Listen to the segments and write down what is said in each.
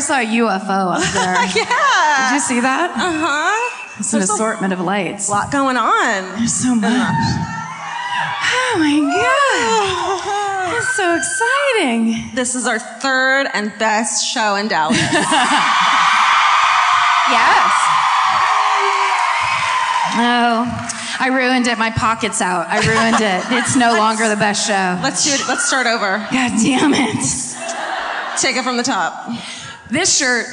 I saw a UFO up there. Yeah. Did you see that? Uh huh. It's an There's a assortment of lights. lot going on. There's so much. Oh my god. That's so exciting. This is our third and best show in Dallas. Yes. No. I ruined it. My pocket's out. I ruined it. It's no longer the best show. Let's do it. Let's start over. God damn it. Take it from the top. This shirt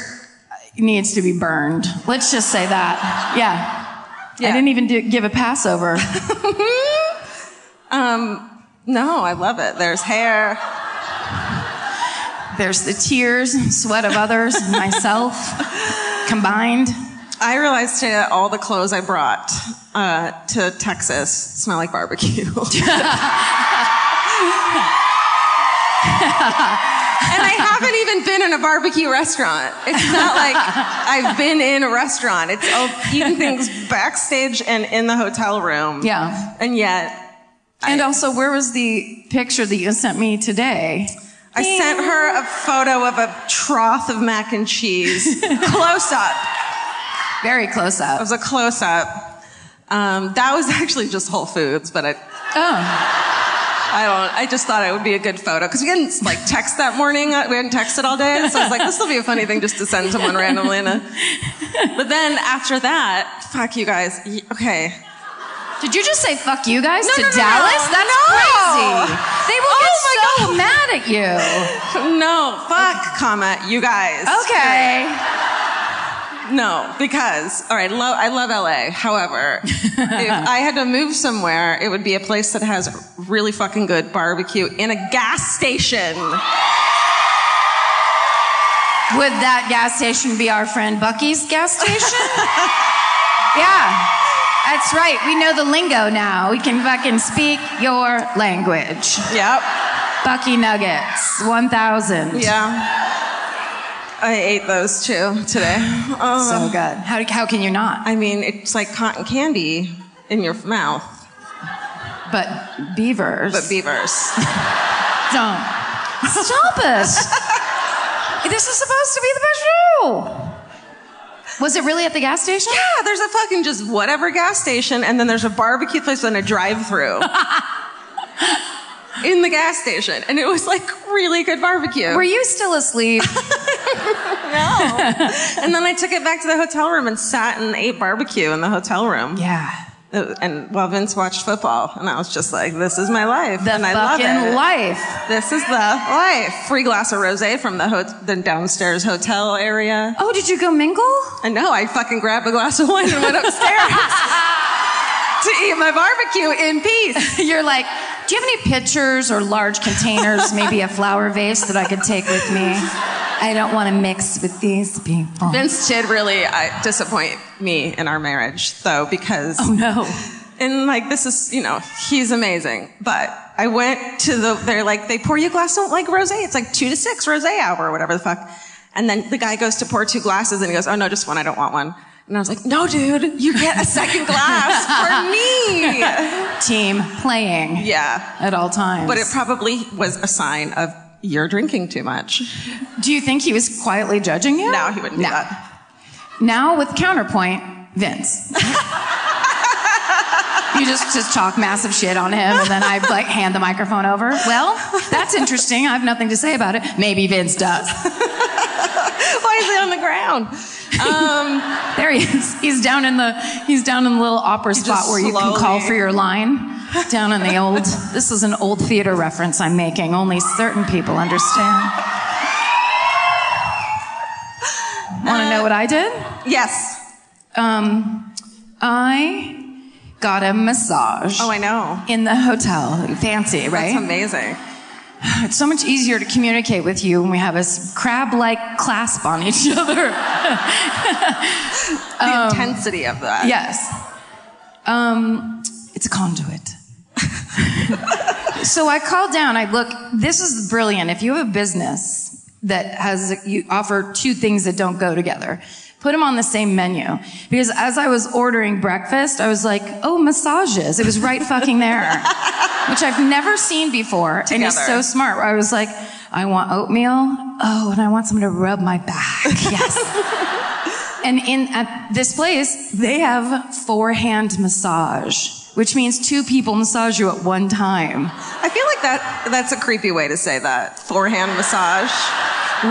needs to be burned. Let's just say that. Yeah. Yeah. I didn't even do, give a Passover. Um, no, I love it. There's hair. There's the tears, and sweat of others, and myself combined. I realized today that all the clothes I brought uh, to Texas smell like barbecue. and I haven't even been in a barbecue restaurant. It's not like I've been in a restaurant. It's all eating things backstage and in the hotel room. Yeah. And yet, And also, where was the picture that you sent me today? I sent her a photo of a trough of mac and cheese. close up. Very close up. It was a close up. Um, that was actually just Whole Foods, but I, Oh, I don't. I just thought it would be a good photo because we didn't like text that morning. We hadn't texted all day, so I was like, this will be a funny thing just to send someone randomly. In a... But then after that, fuck you guys. Okay. did you just say "fuck you guys" No, to no, no, Dallas? no. That's No. crazy. They will Oh get so mad at you. No, fuck, comma, you guys. Okay. No, because all right, lo- I love LA. However, if I had to move somewhere, it would be a place that has really fucking good barbecue in a gas station. Would that gas station be our friend Buc-ee's gas station? yeah. That's right. We know the lingo now. We can fucking speak your language. Yep. Bucky Nuggets, 1000. Yeah. I ate those too today. Oh, So good. How, how can you not? I mean, it's like cotton candy in your mouth, But beavers. but beavers. Don't. Stop it. this is supposed to be the best show. Was it really at the gas station? Yeah, there's a fucking just whatever gas station, and then there's a barbecue place and a drive-through in the gas station, and it was like really good barbecue. Were you still asleep? No. and then I took it back to the hotel room and sat and ate barbecue in the hotel room. yeah. Uh, And while Vince watched football, and I was just like, "This is my life," The and I love fucking it. life. This is the life. Free glass of rosé from the ho- the downstairs hotel area. Oh, did you go mingle? I know. I fucking grabbed a glass of wine and went upstairs to eat my barbecue in peace. You're like, do you have any pitchers or large containers, maybe a flower vase that I could take with me? I don't want to mix with these people. Vince did really uh, disappoint me in our marriage, though, because Oh no. And like this is, you know, he's amazing. But I went to the, they're like, they pour you a glass of like rosé. It's like two to six rosé hour or whatever the fuck. And then the guy goes to pour two glasses and he goes, oh no, just one. I don't want one. And I was like, no, dude, you get a second glass for me. Team playing Yeah. at all times. But it probably was a sign of you're drinking too much. do you think he was quietly judging you? No, he wouldn't do that. Now with counterpoint, Vince. you just just talk massive shit on him, and then I like hand the microphone over. Well, that's interesting. I have nothing to say about it. Maybe Vince does. Why is he on the ground? Um, There he is. He's down in the he's down in the little opera spot just where you can call for your line. Down in the old. This is an old theater reference I'm making. Only certain people understand. Want to know what I did? yes. Um, I got a massage Oh, I know. in the hotel. Fancy, right? That's amazing. It's so much easier to communicate with you when we have a crab like clasp on each other. The intensity of that. yes. Um, it's a conduit. so I called down. I look. This is brilliant. If you have a business that has you offer two things that don't go together, put them on the same menu. Because as I was ordering breakfast, I was like, "Oh, massages." It was right fucking there, which I've never seen before, and it's so smart. I was like, "I want oatmeal. Oh, and I want someone to rub my back." Yes. And in at this place, they have four hand massage, which means two people massage you at one time. I feel like that that's a creepy way to say that. Forehand massage.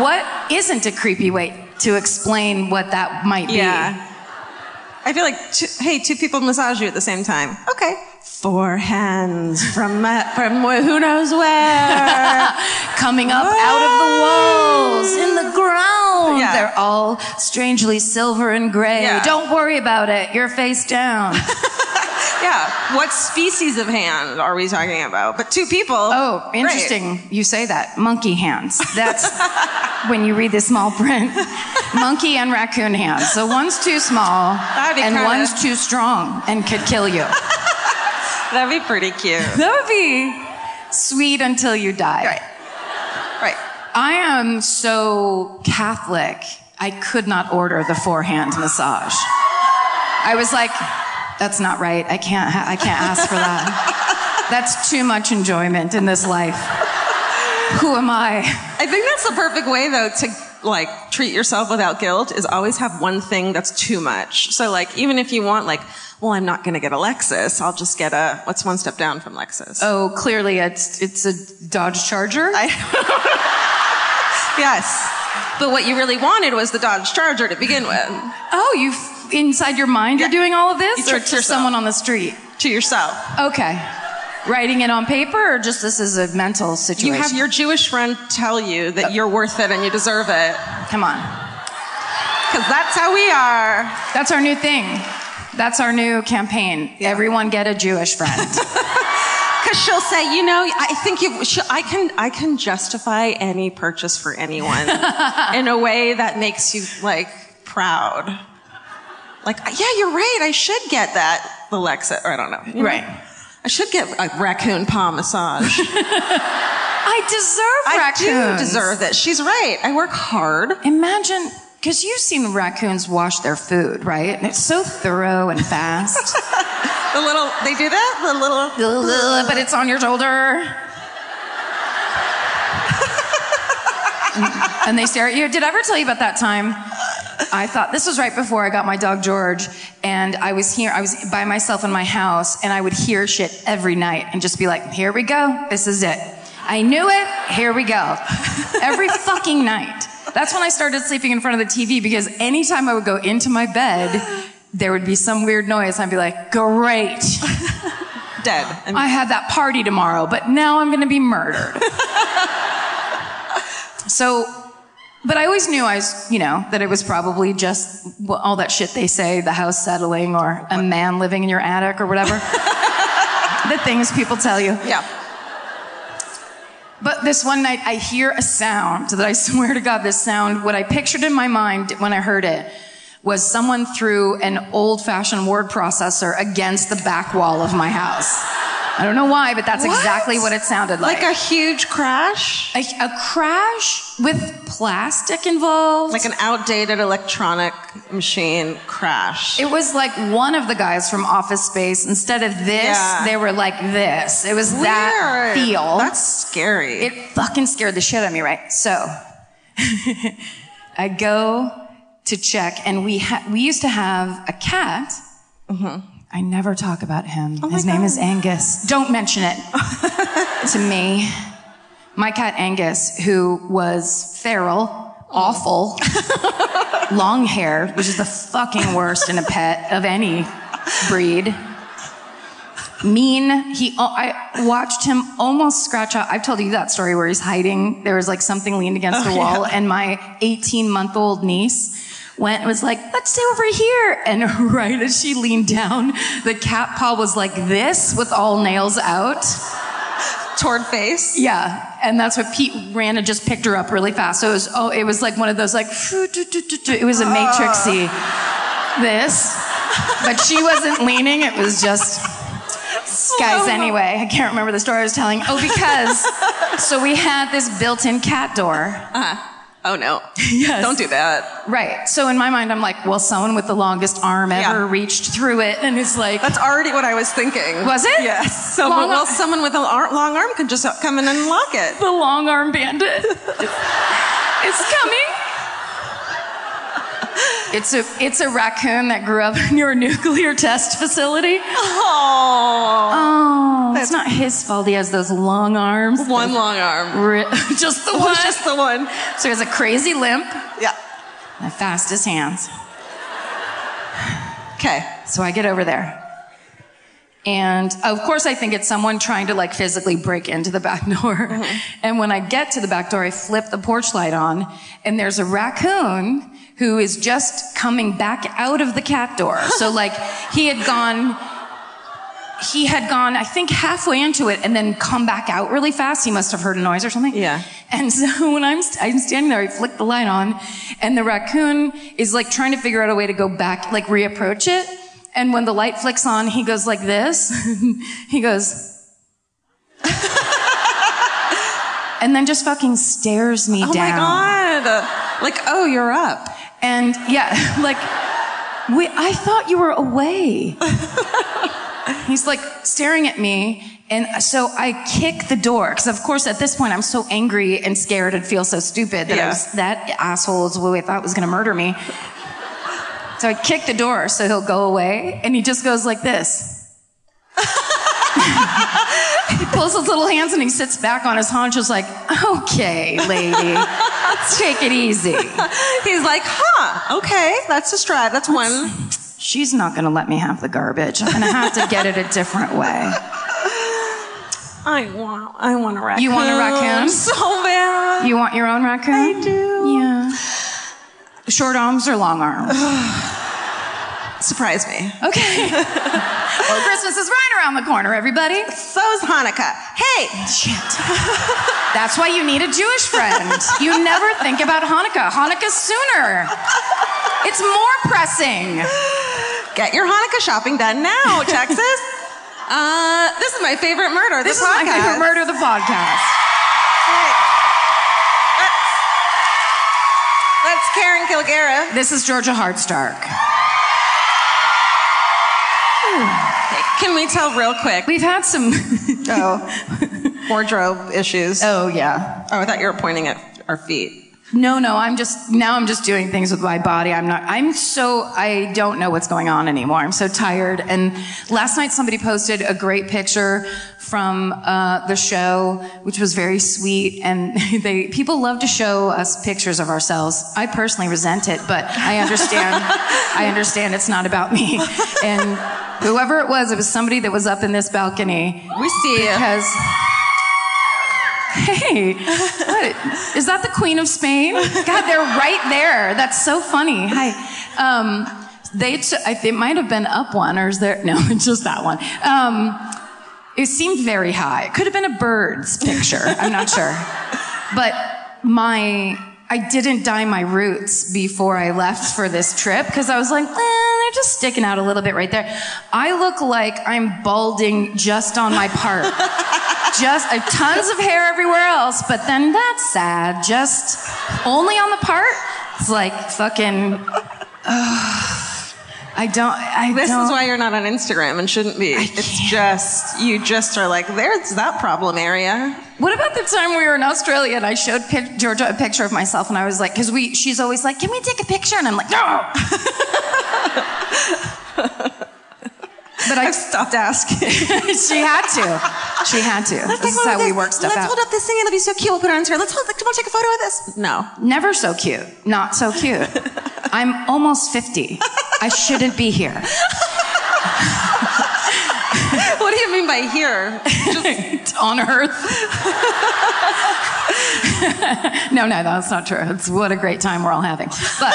What isn't a creepy way to explain what that might be? Yeah. I feel like, two, hey, two people massage you at the same time. Okay. Four hands from uh, from who knows where. Coming up out of the walls, in the ground. Yeah. They're all strangely silver and gray. Yeah. Don't worry about it. You're face down. yeah. What species of hand are we talking about? But two people. Oh, Great. interesting. You say that. Monkey hands. That's when you read the small print. Monkey and raccoon hands. So one's too small and kinda- one's too strong and could kill you. That'd be pretty cute. That would be sweet until you die. Right. Right. I am so Catholic. I could not order the forehand massage. I was like, that's not right. I can't. Ha- I can't ask for that. That's too much enjoyment in this life. Who am I? I think that's the perfect way though to like treat yourself without guilt is always have one thing that's too much. So like even if you want like, well, I'm not going to get a Lexus. I'll just get a what's one step down from Lexus. Oh, clearly it's it's a Dodge Charger. Yes. But what you really wanted was the Dodge Charger to begin with. oh, you inside your mind you're Yeah. doing all of this, You or tricked to yourself. someone on the street? To yourself. Okay, writing it on paper, or just this is a mental situation? You have your Jewish friend tell you that you're worth it and you deserve it. Come on, Because that's how we are. that's our new thing. That's our new campaign. Everyone get a Jewish friend. Because she'll say, you know, I think you, she, I can, I can justify any purchase for anyone in a way that makes you like proud. Like, yeah, you're right. I should get that, the Lexus, or I don't know. you know? right. I should get a raccoon paw massage. I deserve I raccoons. do deserve it. She's right. I work hard. Imagine, because you've seen raccoons wash their food, right? And it's so thorough and fast. The little, they do that? The little, but it's on your shoulder. and they stare at you. Did I ever tell you about that time? I thought this was right before I got my dog George, and I was here. I was by myself in my house, and I would hear shit every night and just be like, "Here we go. This is it. I knew it. Here we go." Every fucking night. That's when I started sleeping in front of the TV because anytime I would go into my bed, there would be some weird noise. And I'd be like, "Great." dead. And I had that party tomorrow, but now I'm going to be murdered. so, but I always knew I was, you know, that it was probably just all that shit they say, the house settling or a man living in your attic or whatever. the things people tell you. yeah. But this one night I hear a sound that I swear to God, this sound, what I pictured in my mind when I heard it was someone threw an old fashioned word processor against the back wall of my house. I don't know why, but that's What? exactly what it sounded like. Like a huge crash? a, a crash with plastic involved. Like an outdated electronic machine crash. it was like one of the guys from Office Space. Instead of this, Yeah. they were like this. It was that feel. That's scary. It fucking scared the shit out of me, right? So I go to check, and we ha- we used to have a cat. Mm-hmm. I never talk about him. Oh His name God. is Angus. Don't mention it to me. My cat Angus, who was feral, awful, long hair, which is the fucking worst in a pet of any breed mean. He, oh, I watched him almost scratch out. I've told you that story where he's hiding. There was like something leaned against Oh, the wall, and my 18 month old niece went and was like, let's stay over here. And right as she leaned down, the cat paw was like this with all nails out. Toward face. Yeah. And that's what Pete ran and just picked her up really fast. So it was, oh, it was like one of those like, it was a matrixy this. But she wasn't leaning. It was just, guys, anyway, I can't remember the story I was telling. Oh, because, so we had this built-in cat door. Uh-huh. Oh no. Yes. Don't do that. Right. So in my mind, I'm like, well, someone with the longest arm ever Yeah. reached through it, and it's like, That's already what I was thinking. Was it? Yes. Someone, Long well, arm- someone with a long arm could just come and unlock it. the long arm bandit is coming. It's a it's a raccoon that grew up near a nuclear test facility. Oh. Oh, it's not his fault. He has those long arms. One long arm. Ri- just the one. just the one. so he has a crazy limp Yeah. and fastest hands. Okay. So I get over there. And of course, I think it's someone trying to like physically break into the back door. Mm-hmm. And when I get to the back door, I flip the porch light on and there's a raccoon who is just coming back out of the cat door. So like he had gone, he had gone, I think halfway into it and then come back out really fast. He must have heard a noise or something. Yeah. And so when I'm, st- I'm standing there, I flick the light on, and the raccoon is like trying to figure out a way to go back, like reapproach it. And when the light flicks on, he goes like this. he goes, and then just fucking stares me Oh down. Oh my god. Like, oh, you're up. And yeah, like, we, I thought you were away. He's like staring at me. And so I kick the door. Cause of course at this point I'm so angry and scared and feel so stupid that I Yeah. was, that asshole is who I thought was gonna murder me. So I kick the door so he'll go away. And he just goes like this. he pulls his little hands and he sits back on his haunches like, okay, lady, let's take it easy. He's like, huh, okay, that's a stride. That's one. She's not going to let me have the garbage. I'm going to have to get it a different way. I want, I want a raccoon. You want a raccoon? So bad. You want your own raccoon? I do. Yeah. Short arms or long arms? Surprise me. Okay. well, Christmas is right around the corner, everybody. So's Hanukkah. Hey, Shit. That's why you need a Jewish friend. You never think about Hanukkah. Hanukkah sooner. It's more pressing. get your Hanukkah shopping done now, Texas. Uh, this is my favorite murder. This the is my podcast. favorite murder of the podcast. That's, that's Karen Kilgariff. This is Georgia Hardstark. Can we tell real quick? We've had some. Oh, wardrobe issues. oh, yeah. Oh, I thought you were pointing at our feet. No, no, I'm just, now I'm just doing things with my body. I'm not, I'm so, I don't know what's going on anymore. I'm so tired. And last night somebody posted a great picture from, uh, the show, which was very sweet. And they, people love to show us pictures of ourselves. I personally resent it, but I understand, I understand it's not about me. And whoever it was, it was somebody that was up in this balcony. We see you. Because, hey, what? Is that the Queen of Spain? God, they're right there. That's so funny. Hi. Um, they, t- I, it might have been up one, or is there? No, it's just that one. Um, it seemed very high. It could have been a bird's picture. I'm not sure. But my, I didn't dye my roots before I left for this trip because I was like, eh, they're just sticking out a little bit right there. I look like I'm balding just on my part. Just uh, tons of hair everywhere else, but then that's sad. Just only on the part. It's like fucking. I don't. I This don't. is why you're not on Instagram and shouldn't be. It's can't. just, you just are like, there's that problem area. What about the time we were in Australia and I showed pic- Georgia a picture of myself and I was like, because we, she's always like, can we take a picture? And I'm like, no. but I, I've stopped asking. she had to. She had to. This is how we work stuff Let's out. hold up this thing. It'll be so cute. We'll put it on Instagram. Let's hold. Come on, take a photo of this. No. Never so cute. Not so cute. I'm almost 50. I shouldn't be here. What do you mean by here? Just on earth. no, no, that's not true. It's what a great time we're all having. But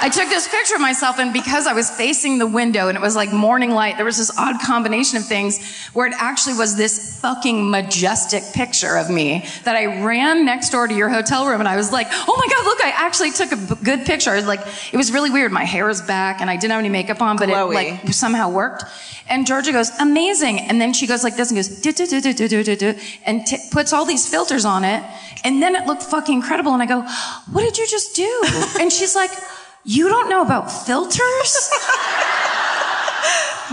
I took this picture of myself, and because I was facing the window and it was like morning light, there was this odd combination of things where it actually was this fucking majestic picture of me that I ran next door to your hotel room, and I was like, "Oh my god, look! I actually took a good picture." I was like, it was really weird. My hair was back, and I didn't have any makeup on, but Glowy. it like somehow worked. And Georgia goes, amazing. And then she goes like this and goes, "Du- du- du- du- du- du- du- du," and t- puts all these filters on it. And then it looked fucking incredible. And I go, what did you just do? And she's like, you don't know about filters?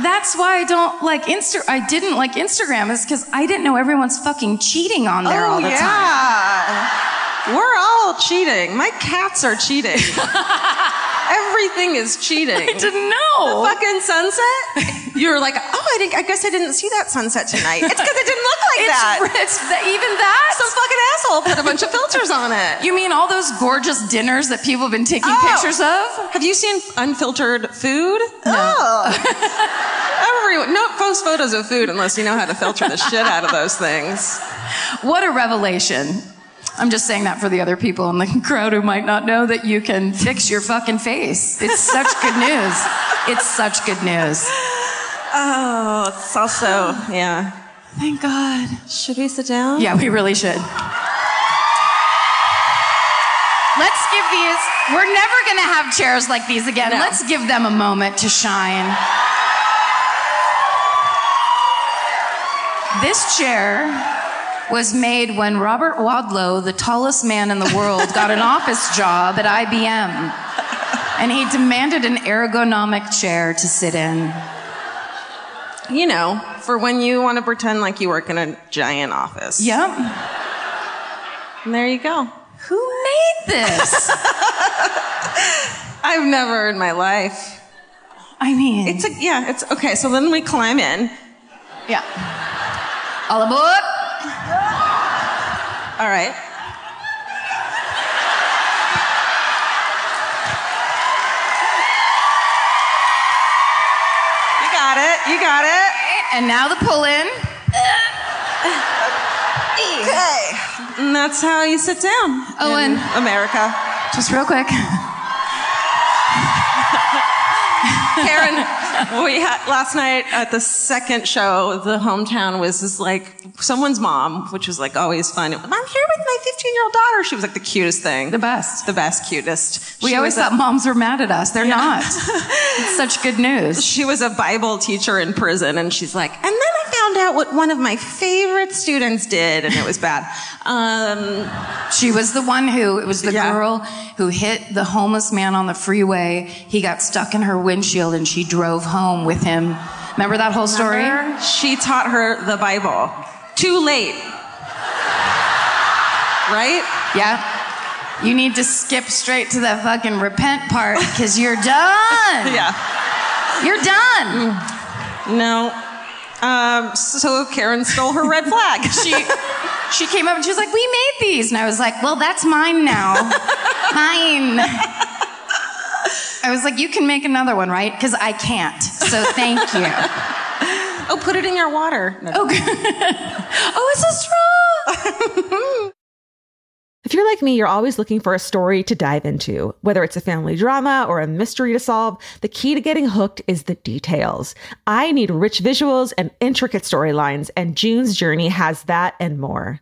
That's why I don't like Insta. I didn't like Instagram is because I didn't know everyone's fucking cheating on there all the oh, time. yeah. We're all cheating. My cats are cheating. Everything is cheating. I didn't know. Fucking sunset. You were like, oh, I I guess I didn't see that sunset tonight. It's because it didn't look like It's, that. it's the- even that. Some fucking asshole put a bunch of filters on it. you mean all those gorgeous dinners that people have been taking Oh. pictures of? Have you seen unfiltered food? No. Oh. Everyone, no post photos of food unless you know how to filter the shit out of those things. What a revelation. I'm just saying that for the other people in the crowd who might not know that you can fix your fucking face. It's such good news. It's such good news. Oh, it's also, yeah. Thank God. Should we sit down? Yeah, we really should. Let's give these, we're never gonna have chairs like these again. No. Let's give them a moment to shine. This chair was made when Robert Wadlow, the tallest man in the world, got an office job at IBM. And he demanded an ergonomic chair to sit in. You know, for when you want to pretend like you work in a giant office. Yep. And there you go. Who made this? I've never in my life. I mean, It's a, yeah, it's okay. So then we climb in. yeah. All aboard. All right. You got it. You got it. And now the pull in. Okay. And that's how you sit down. Owen. in America. Just real quick. Karen, we had last night at the second show, the hometown was just like someone's mom, which was like always fun. I'm here with my 15 year old daughter. She was like the cutest thing. The best. The best, cutest. We She always was a- thought moms were mad at us. They're not. It's such good news. she was a Bible teacher in prison, and she's like, and then I found out what one of my favorite students did, and it was bad. Um, She was the one who, it was the Yeah. girl who hit the homeless man on the freeway. He got stuck in her windshield and she drove home with him. Remember that whole story? she taught her the Bible. Too late. Right? Yeah. You need to skip straight to the fucking repent part because you're done. Yeah. You're done. No. Um, so Karen stole her red flag. She she came up and she was like, "We made these," and I was like, "Well, that's mine now, mine." I was like, "You can make another one, right?" Because I can't. So thank you. Oh, put it in your water. No, Oh, oh, it's a straw. If you're like me, you're always looking for a story to dive into. Whether it's a family drama or a mystery to solve, the key to getting hooked is the details. I need rich visuals and intricate storylines, and June's Journey has that and more.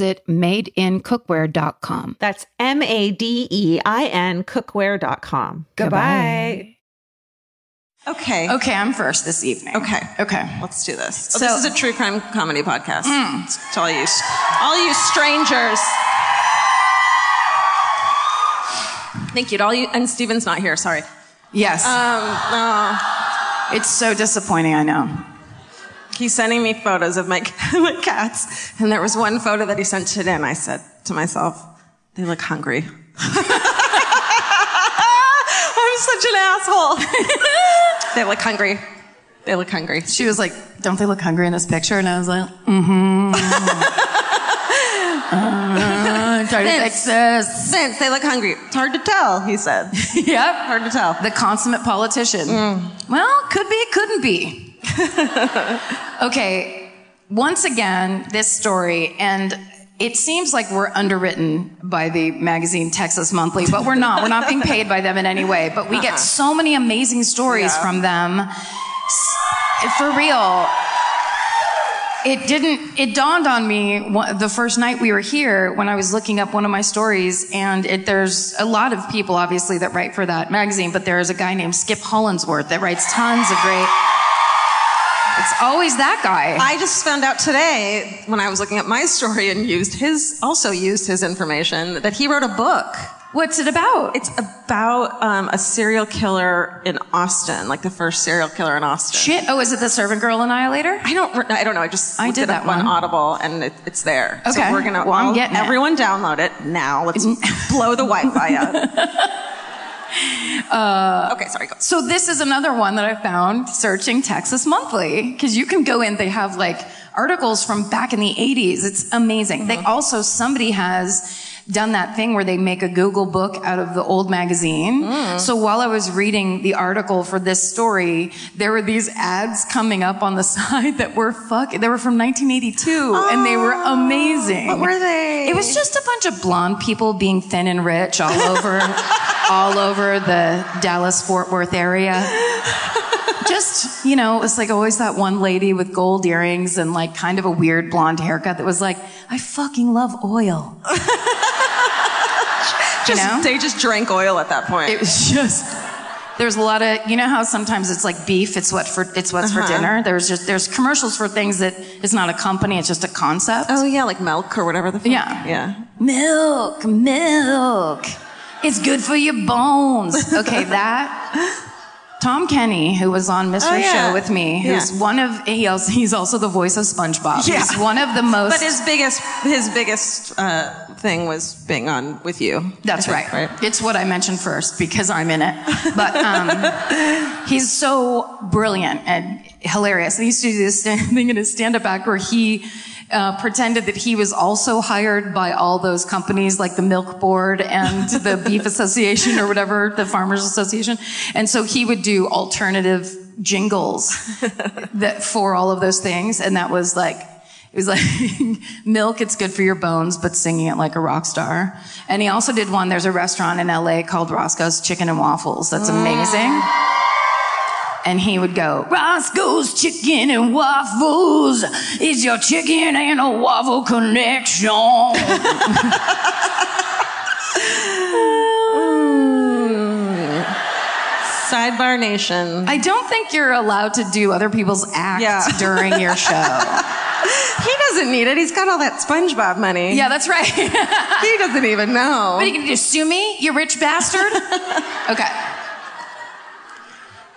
madeincookware.com. That's M A D E I N cookware.com. Goodbye. Okay. Okay, I'm first this evening. Okay. Okay. Let's do this. So- So, this is a true crime comedy podcast. To all you, all you strangers. Thank you to all you. And Steven's not here. Sorry. Yes. Um, oh, it's so disappointing, I know. He's sending me photos of my my cats, and there was one photo that he sent today, and I said to myself, "They look hungry." I'm such an asshole. they look hungry. They look hungry. She was like, Don't they look hungry in this picture? And I was like, Mm hmm. uh, try to fix this. Since they look hungry, it's hard to tell. He said, Yep. hard to tell. The consummate politician. Well, could be, couldn't be. okay, once again, this story, and it seems like we're underwritten by the magazine Texas Monthly, but we're not. We're not being paid by them in any way. But we get uh-huh. so many amazing stories Yeah. from them. For real. It didn't, it dawned on me the first night we were here when I was looking up one of my stories. And it, there's a lot of people, obviously, that write for that magazine, but there's a guy named Skip Hollandsworth that writes tons of great. It's always that guy. I just found out today when I was looking at my story and used his, also used his information, that he wrote a book. What's it about? It's about um, a serial killer in Austin, like the first serial killer in Austin. Shit. Oh, is it the Servant Girl Annihilator? I don't. I don't know. I just I looked did it up that one. on Audible, and it, it's there. Okay. So we're gonna. Well, I'm getting it. everyone download it now. Let's blow the Wi-Fi out. Uh, okay. Sorry. Go. So this is another one that I found searching Texas Monthly because you can go in. They have like articles from back in the 80s. It's amazing. They also somebody has done that thing where they make a Google book out of the old magazine. Mm. So while I was reading the article for this story, there were these ads coming up on the side that were fuck. They were from 1982 and they were oh, amazing. What were they? It was just a bunch of blonde people being thin and rich all over, all over the Dallas Fort Worth area. Just, you know, it was like always that one lady with gold earrings and like kind of a weird blonde haircut that was like, I fucking love oil. Just, know? They just drank oil at that point. It was just. There's a lot of, you know how sometimes it's like beef, it's what for, it's what's for uh-huh. dinner. There's just, there's commercials for things that it's not a company, it's just a concept. oh yeah, like milk or whatever the. Fuck. Yeah. Yeah. Milk, milk. It's good for your bones. Okay, that. Tom Kenny, who was on Mr. Oh, yeah. Show with me, who's Yeah. one of he also, he's also the voice of SpongeBob. Yeah. He's one of the most. But his biggest his biggest uh, thing was being on with you. That's think, right. It's what I mentioned first because I'm in it. But um, he's so brilliant and hilarious. He used to do this thing in his stand-up act where he uh, pretended that he was also hired by all those companies like the Milk Board and the Beef Association or whatever, the Farmers Association. And so he would do alternative jingles that for all of those things. And that was like, it was like milk, it's good for your bones, but singing it like a rock star. And he also did one, there's a restaurant in LA called Roscoe's Chicken and Waffles. That's amazing. And he would go, Roscoe's Chicken and Waffles is your chicken and a waffle connection. Sidebar Nation. I don't think you're allowed to do other people's acts Yeah. during your show. He doesn't need it. He's got all that SpongeBob money. yeah, that's right. He doesn't even know. What are you gonna do? Sue me, you rich bastard? okay.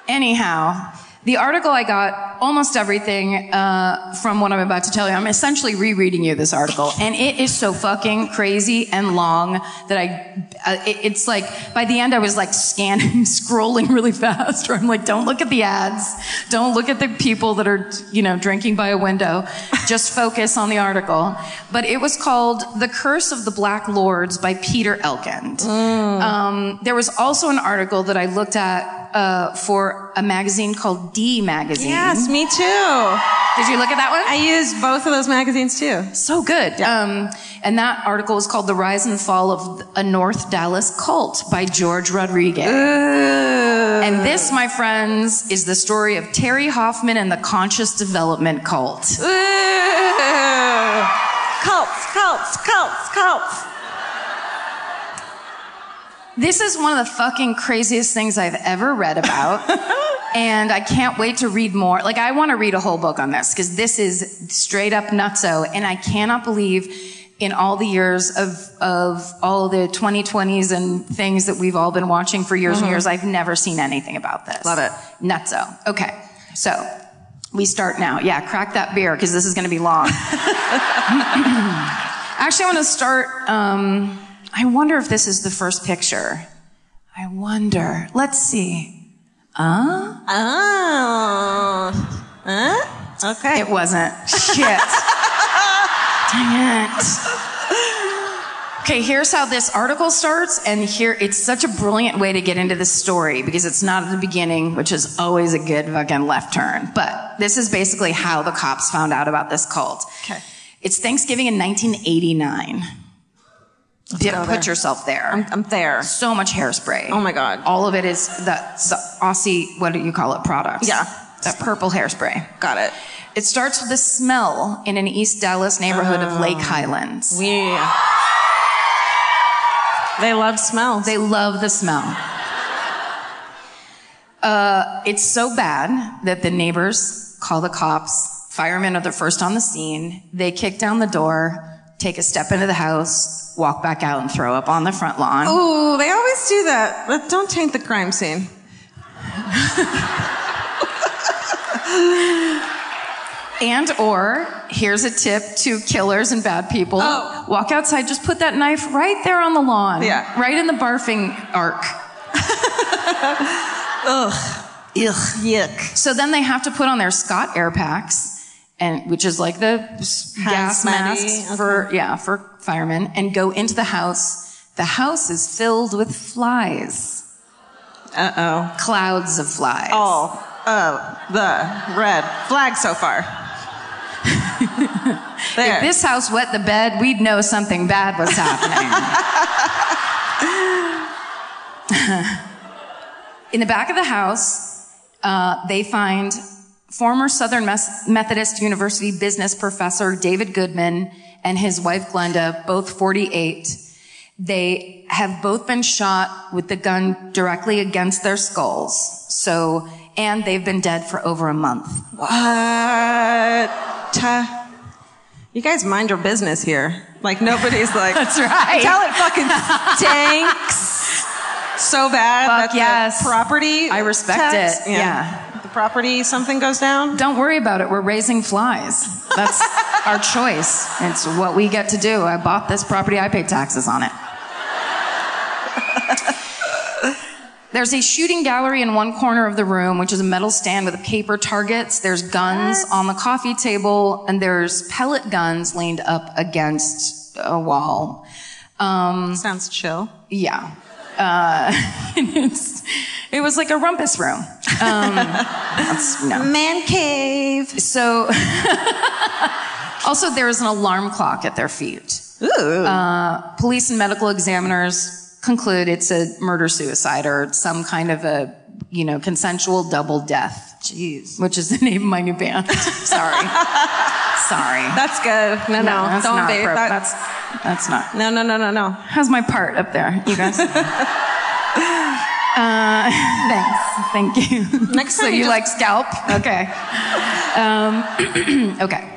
Anyhow, the article I got almost everything uh, from what I'm about to tell you. I'm essentially rereading you this article, and it is so fucking crazy and long that I. Uh, it- it's like by the end I was like scanning, scrolling really fast. Or I'm like, don't look at the ads, don't look at the people that are you know drinking by a window. Just focus on the article. But it was called "The Curse of the Black Lords" by Peter Elkind. Um, there was also an article that I looked at uh, for a magazine called D Magazine. yes, me too. Did you look at that one? I used both of those magazines too. so good. Um, and that article is called The Rise and Fall of a North Dallas Cult by George Rodriguez. And this, my friends, is the story of Terri Hoffman and the Conscious Development Cult. Ooh. Cults, cults, cults, cults. This is one of the fucking craziest things I've ever read about. and I can't wait to read more. Like, I want to read a whole book on this because this is straight up nutso. And I cannot believe in all the years of, of all the 20/20s and things that we've all been watching for years and years, I've never seen anything about this. Love it. Nutso. Okay. So we start now. Yeah, crack that beer because this is going to be long. Actually, I want to start. Um, I wonder if this is the first picture. I wonder. Let's see. Uh? Oh. Huh? Okay. It wasn't. Shit. Dang it. Okay, here's how this article starts, and here it's such a brilliant way to get into the story because it's not at the beginning, which is always a good fucking left turn. But this is basically how the cops found out about this cult. Okay. It's Thanksgiving in 1989. Put yourself there. I'm, I'm there. so much hairspray. Oh my God. All of it is the, the Aussie, what do you call it, products. Yeah. That purple hairspray. Got it. It starts with a smell in an East Dallas neighborhood of Oh. Lake Highlands. We. They love smells. They love the smell. Uh, it's so bad that the neighbors call the cops. Firemen are the first on the scene. They kick down the door, take a step into the house, walk back out and throw up on the front lawn. Oh, they always do that. But don't taint the crime scene. And or here's a tip to killers and bad people. Oh. Walk outside, just put that knife right there on the lawn. Yeah. Right in the barfing arc. Ugh. Ugh. Yuck. So then they have to put on their Scott air packs, and which is like the gas masks for yeah for firemen, and go into the house. The house is filled with flies, Uh oh. clouds of flies. All of the red flag so far. If this house wet the bed, we'd know something bad was happening. In the back of the house, uh, they find former Southern Methodist University business professor David Goodman and his wife Glenda, both 48. They have both been shot with the gun directly against their skulls. So, and they've been dead for over a month. What? Uh, You guys mind your business here. Like nobody's like. That's right. Tell it fucking stinks so bad Fuck that yes. property. I respect tax- it. Yeah. The property something goes down. Don't worry about it. We're raising flies. That's our choice. It's what we get to do. I bought this property. I pay taxes on it. There's a shooting gallery in one corner of the room, which is a metal stand with paper targets. There's guns on the coffee table, and there's pellet guns leaned up against a wall. Um, Sounds chill. yeah. Uh, it was like a rumpus room. Um, that's, no. Man cave. So, also there is an alarm clock at their feet. Ooh. Police and medical examiners conclude it's a murder suicide or some kind of a you know, consensual double death, Jeez. which is the name of my new band. Sorry. Sorry. That's good. No, no, that's don't be. that- that's, that's not. no, no, no, no, no. How's my part up there, you guys? uh, thanks. Thank you. Next so you you just- like scalp? Okay. Um, okay.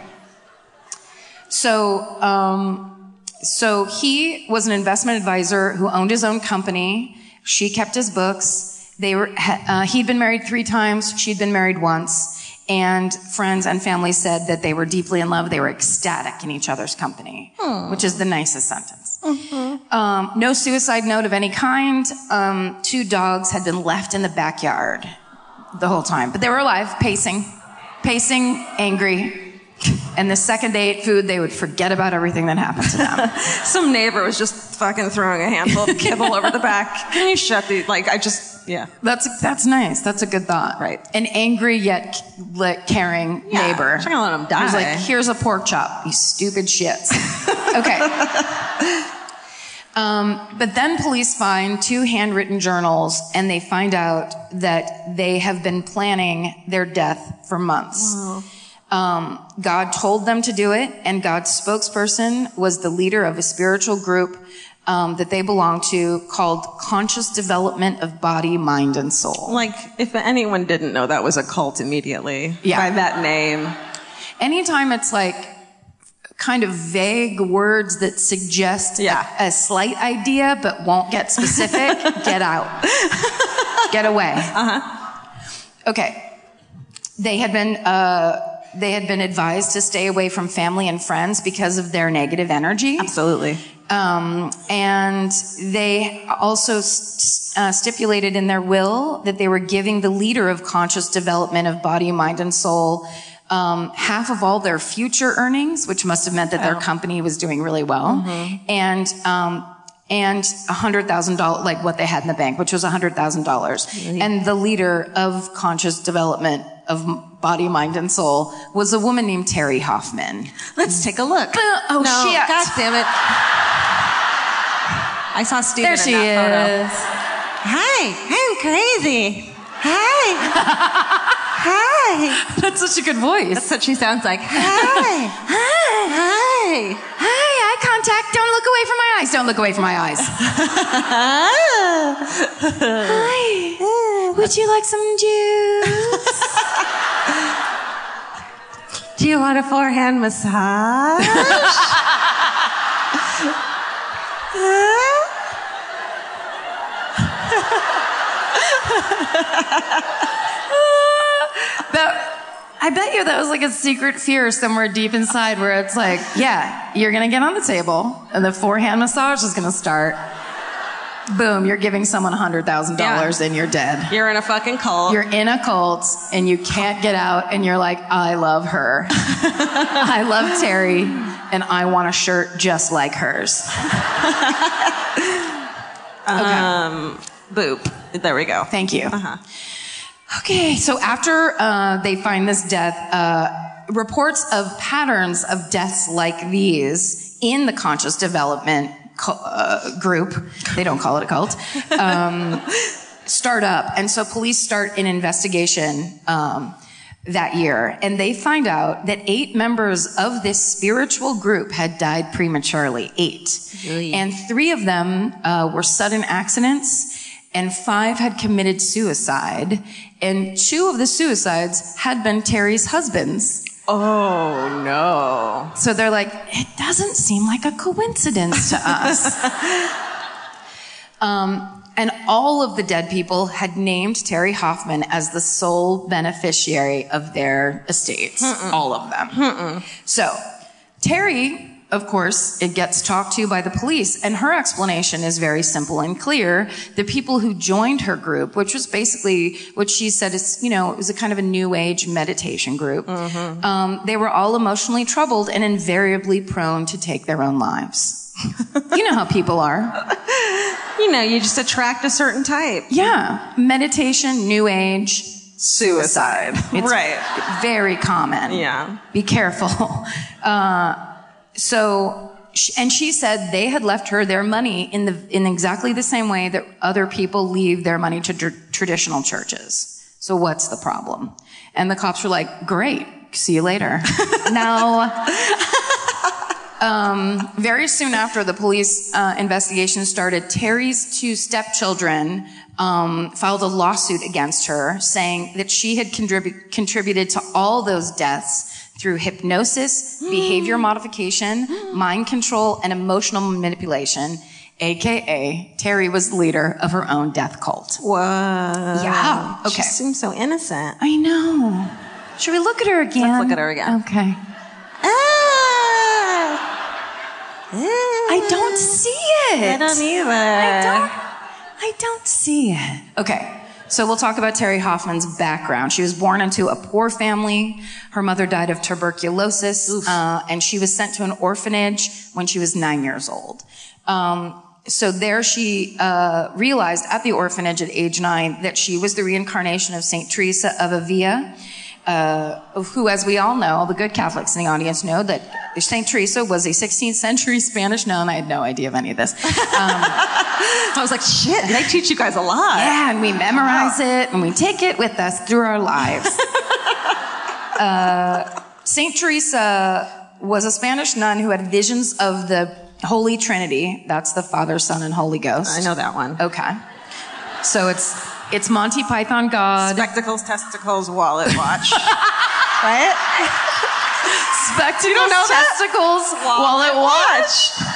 So, um, so he was an investment advisor who owned his own company. She kept his books. They were, uh, he'd been married three times. She'd been married once. And friends and family said that they were deeply in love. They were ecstatic in each other's company, which is the nicest sentence. Um, no suicide note of any kind. Um, two dogs had been left in the backyard the whole time, but they were alive, pacing, pacing, angry. And the second they ate food, they would forget about everything that happened to them. Some neighbor was just fucking throwing a handful of kibble over the back. Can you shut the, like, I just, yeah. That's that's nice. That's a good thought. Right. An angry yet like, caring Yeah, neighbor. I'm gonna let was die. like, "Here's a pork chop, you stupid shits." okay. Um, but then police find two handwritten journals, and they find out that they have been planning their death for months. Um, God told them to do it, and God's spokesperson was the leader of a spiritual group um, that they belong to called Conscious Development of Body, Mind, and Soul. Like, if anyone didn't know that was a cult immediately Yeah. by that name. Anytime it's like kind of vague words that suggest Yeah. a, a slight idea but won't get specific, get out. Get away. Uh-huh. Okay. They had been uh, they had been advised to stay away from family and friends because of their negative energy. Absolutely. Um, and they also st- uh, stipulated in their will that they were giving the leader of conscious development of body, mind, and soul um, half of all their future earnings, which must have meant that their company was doing really well, and um, and a hundred thousand dollars, like what they had in the bank, which was a hundred thousand dollars. And the leader of conscious development of body, mind, and soul was a woman named Terri Hoffman. Let's take a look. Uh, oh, no, shit. God damn it. I saw Steven There she in that is. photo. Hi, I'm crazy. Hi. Hi. That's such a good voice. That's what she sounds like. Hi. Hi. Hi, Hi. eye contact. Don't look away from my eyes. Don't look away from my eyes. Hi. Would you like some juice? Do you want a forehand massage? That, I bet you that was like a secret fear somewhere deep inside where it's like, yeah, you're gonna get on the table and the forehand massage is gonna start. Boom, you're giving someone $100,000 Yeah. and you're dead. You're in a fucking cult. You're in a cult and you can't get out and you're like, I love her. I love Terri and I want a shirt just like hers. Okay. Boop. There we go. Thank you. Uh-huh. Okay, so after uh, they find this death, uh, reports of patterns of deaths like these in the conscious development uh, group, they don't call it a cult, um, start up. And so police start an investigation um, that year, and they find out that eight members of this spiritual group had died prematurely. Eight. Really? And three of them uh, were sudden accidents and five had committed suicide, and two of the suicides had been Terri's husbands. Oh no. So they're like, it doesn't seem like a coincidence to us. um, and all of the dead people had named Terri Hoffman as the sole beneficiary of their estates. All of them. So Terri, of course, it gets talked to by the police, and her explanation is very simple and clear. The people who joined her group, which was basically what she said is, you know, it was a kind of a new age meditation group, um, they were all emotionally troubled and invariably prone to take their own lives. you know how people are. You know, you just attract a certain type. Yeah. Meditation, new age, Suicide. It's right. very common. Yeah. Be careful. Uh, so and she said they had left her their money in the in exactly the same way that other people leave their money to tr- traditional churches. So what's the problem? And the cops were like, "Great, see you later." now, um, very soon after the police uh, investigation started, Terri's two stepchildren um, filed a lawsuit against her, saying that she had contribu- contributed to all those deaths through hypnosis, behavior modification, mind control, and emotional manipulation. AKA, Terri was the leader of her own death cult. Whoa. Yeah. She Okay. seems so innocent. I know. Should we look at her again? Let's look at her again. Okay. Ah. I don't see it. I don't either. I don't, I don't see it. Okay. So we'll talk about Terri Hoffman's background. She was born into a poor family. Her mother died of tuberculosis, uh, and she was sent to an orphanage when she was nine years old. Um, so there she uh, realized at the orphanage at age nine that she was the reincarnation of Saint Teresa of Avila, uh, who, as we all know, all the good Catholics in the audience know that Saint Teresa was a 16th century Spanish nun. I had no idea of any of this. I was like, shit, they teach you guys a lot. Yeah, and we memorize it and we take it with us through our lives. uh, Saint Teresa was a Spanish nun who had visions of the Holy Trinity. That's the Father, Son, and Holy Ghost. I know that one. Okay. So it's it's Monty Python God, Spectacles, testicles, wallet, watch. what? spectacles, don't know that? testicles, wallet, watch. watch.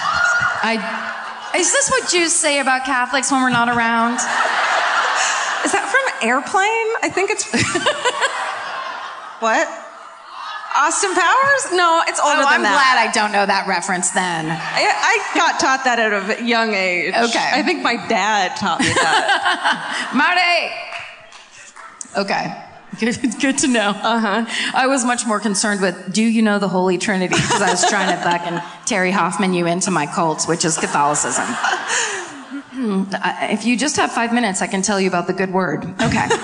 I is this what Jews say about Catholics when we're not around? Is that from Airplane? I think it's. what? Austin Powers? No, it's older Oh, than I'm that. glad I don't know that reference then. I, I got taught that at a young age. Okay. I think my dad taught me that. Marty! Okay. Good, good to know. Uh-huh. I was much more concerned with, do you know the Holy Trinity? Because I was trying to fucking Terri Hoffman you into my cult, which is Catholicism. Hmm, If you just have five minutes, I can tell you about the good word. Okay.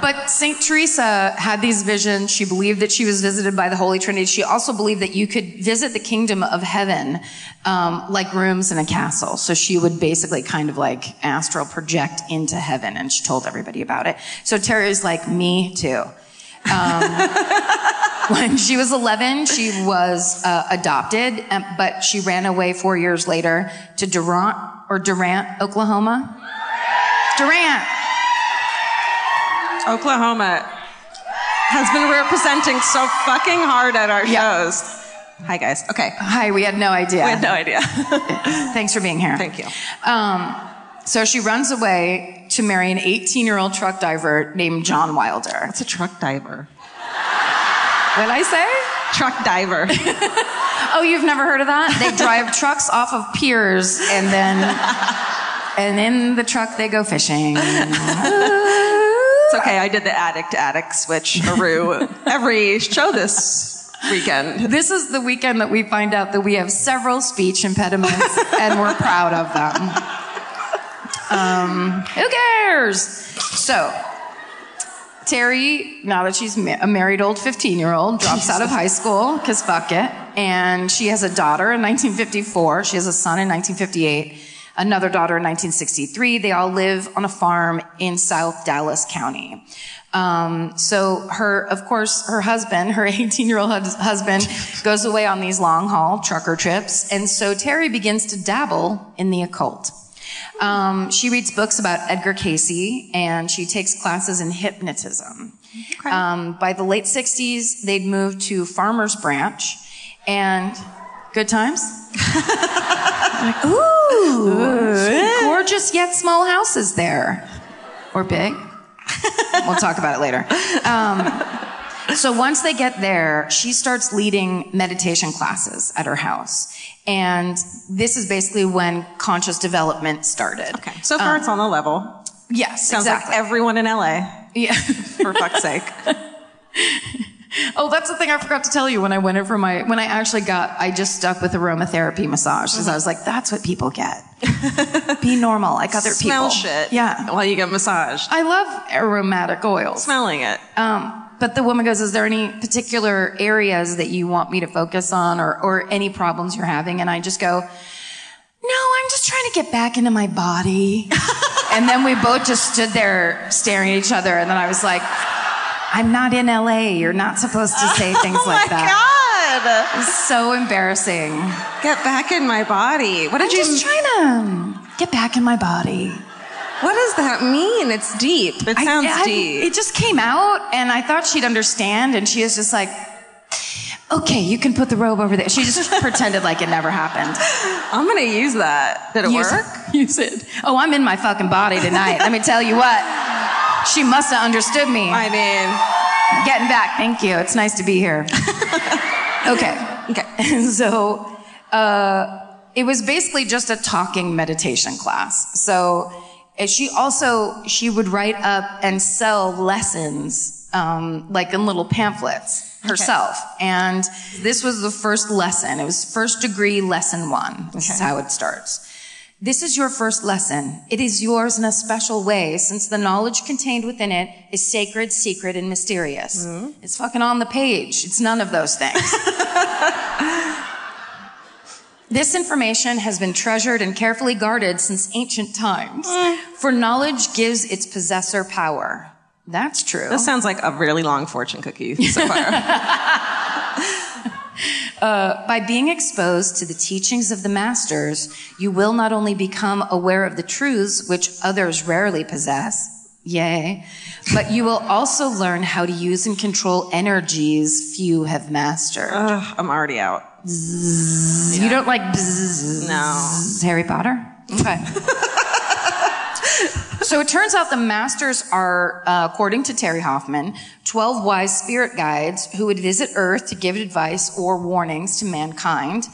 But St. Teresa had these visions. She believed that she was visited by the Holy Trinity. She also believed that you could visit the kingdom of heaven um, like rooms in a castle. So she would basically kind of like astral project into heaven, and she told everybody about it. So Terri's like, me too. Um, when she was 11, she was uh, adopted, um, but she ran away four years later to Durant or Durant, Oklahoma. Durant. Oklahoma has been representing so fucking hard at our Yeah. shows. Hi, guys. Okay. Hi, we had no idea. We had no idea. Thanks for being here. Thank you. Um, so she runs away to marry an 18 year old truck diver named John Wilder. It's a truck diver. What did I say? Truck diver. Oh, you've never heard of that? They drive trucks off of piers and then, and in the truck they go fishing. Okay. I did the addict addict switch Aru every show this weekend. This is the weekend that we find out that we have several speech impediments and we're proud of them. Um, who cares? So, Terri, now that she's ma- a married old 15 year old, drops out of high school, because fuck it. And she has a daughter in 1954. She has a son in 1958. Another daughter in 1963. They all live on a farm in South Dallas County. Um, so her, of course, her husband, her 18 year old husband goes away on these long haul trucker trips. And so Terri begins to dabble in the occult. Um, she reads books about Edgar Cayce and she takes classes in hypnotism. Um, by the late 60s, they'd moved to Farmers Branch and good times. Like, Ooh, gorgeous yet small houses there. Or big. we'll talk about it later. Um, so once they get there, she starts leading meditation classes at her house. And this is basically when conscious development started. Okay. So far, it's on the level. Yes, Sounds exactly. like everyone in LA, yeah. for fuck's sake. Oh, that's the thing I forgot to tell you when I went in for my, when I actually got, I just stuck with aromatherapy massage because I was like, that's what people get. Be normal like other Smell people. shit. Yeah. While you get massaged. I love aromatic oils. Smelling it. Um, but the woman goes, is there any particular areas that you want me to focus on or, or any problems you're having? And I just go, no, I'm just trying to get back into my body. and then we both just stood there staring at each other. And then I was like, I'm not in LA. You're not supposed to say things like that. oh like my that. God. It's so embarrassing. Get back in my body. What did I'm you? just trying to get back in my body. what does that mean? It's deep. It I- sounds I- deep. It just came out, and I thought she'd understand, and she was just like, "Okay, you can put the robe over there." She just pretended like it never happened. I'm gonna use that. Did it Use- work? Use it. Oh, I'm in my fucking body tonight. Let me tell you what. She must have understood me. I mean, Getting back. Thank you. It's nice to be here. okay. okay. so uh, it was basically just a talking meditation class. So she also she would write up and sell lessons um, like in little pamphlets herself. And this was the first lesson. It was first degree lesson one. This is how it starts. This is your first lesson. It is yours in a special way since the knowledge contained within it is sacred, secret, and mysterious. Mm-hmm. It's fucking on the page. It's none of those things. This information has been treasured and carefully guarded since ancient times. Mm. For knowledge gives its possessor power. That's true. This sounds like a really long fortune cookie so far. Uh, by being exposed to the teachings of the masters, you will not only become aware of the truths which others rarely possess, yay, but you will also learn how to use and control energies few have mastered. Ugh, I'm already out. You don't like bzzz, No. Harry Potter? Okay. So it turns out the masters are, uh, according to Terri Hoffman, 12 wise spirit guides who would visit Earth to give advice or warnings to mankind.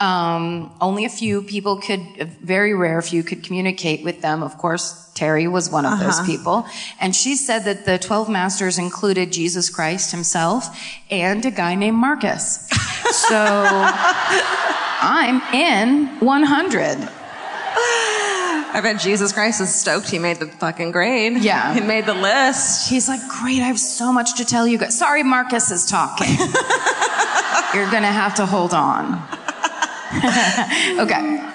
Um, only a few people could, a very rare few could communicate with them. Of course, Terri was one of those people. And she said that the 12 masters included Jesus Christ himself and a guy named Marcus. So I'm in 100. I bet Jesus Christ is stoked he made the fucking grade. Yeah. He made the list. He's like, great, I have so much to tell you guys. Sorry, Marcus is talking. You're gonna have to hold on. okay.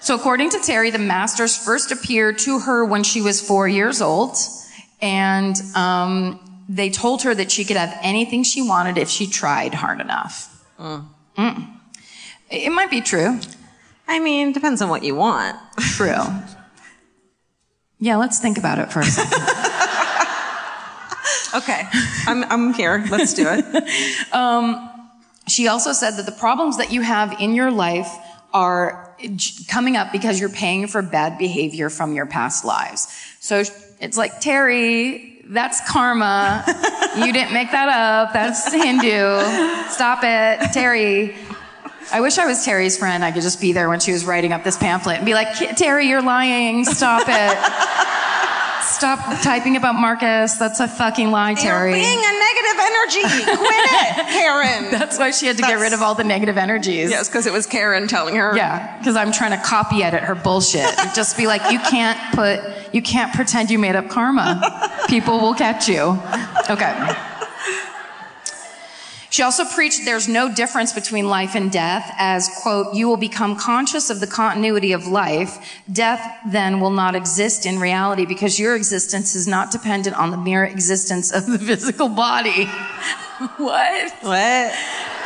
So, according to Terri, the masters first appeared to her when she was four years old, and um, they told her that she could have anything she wanted if she tried hard enough. Mm. It might be true. I mean, depends on what you want. True. Yeah, let's think about it for a second. Okay. I'm, I'm here. Let's do it. Um, she also said that the problems that you have in your life are coming up because you're paying for bad behavior from your past lives. So it's like, Terri, that's karma. you didn't make that up. That's Hindu. Stop it. Terri. I wish I was Terri's friend. I could just be there when she was writing up this pamphlet and be like, Terri, you're lying. Stop it. Stop typing about Marcus. That's a fucking lie, Terri. You're being a negative energy. Quit it, Karen. That's why she had to get rid of all the negative energies. yes, because it was Karen telling her. Yeah, because I'm trying to copy edit her bullshit. And just be like, you can't put, you can't pretend you made up karma. People will catch you. Okay. She also preached there's no difference between life and death as, quote, you will become conscious of the continuity of life. Death then will not exist in reality because your existence is not dependent on the mere existence of the physical body. what? What?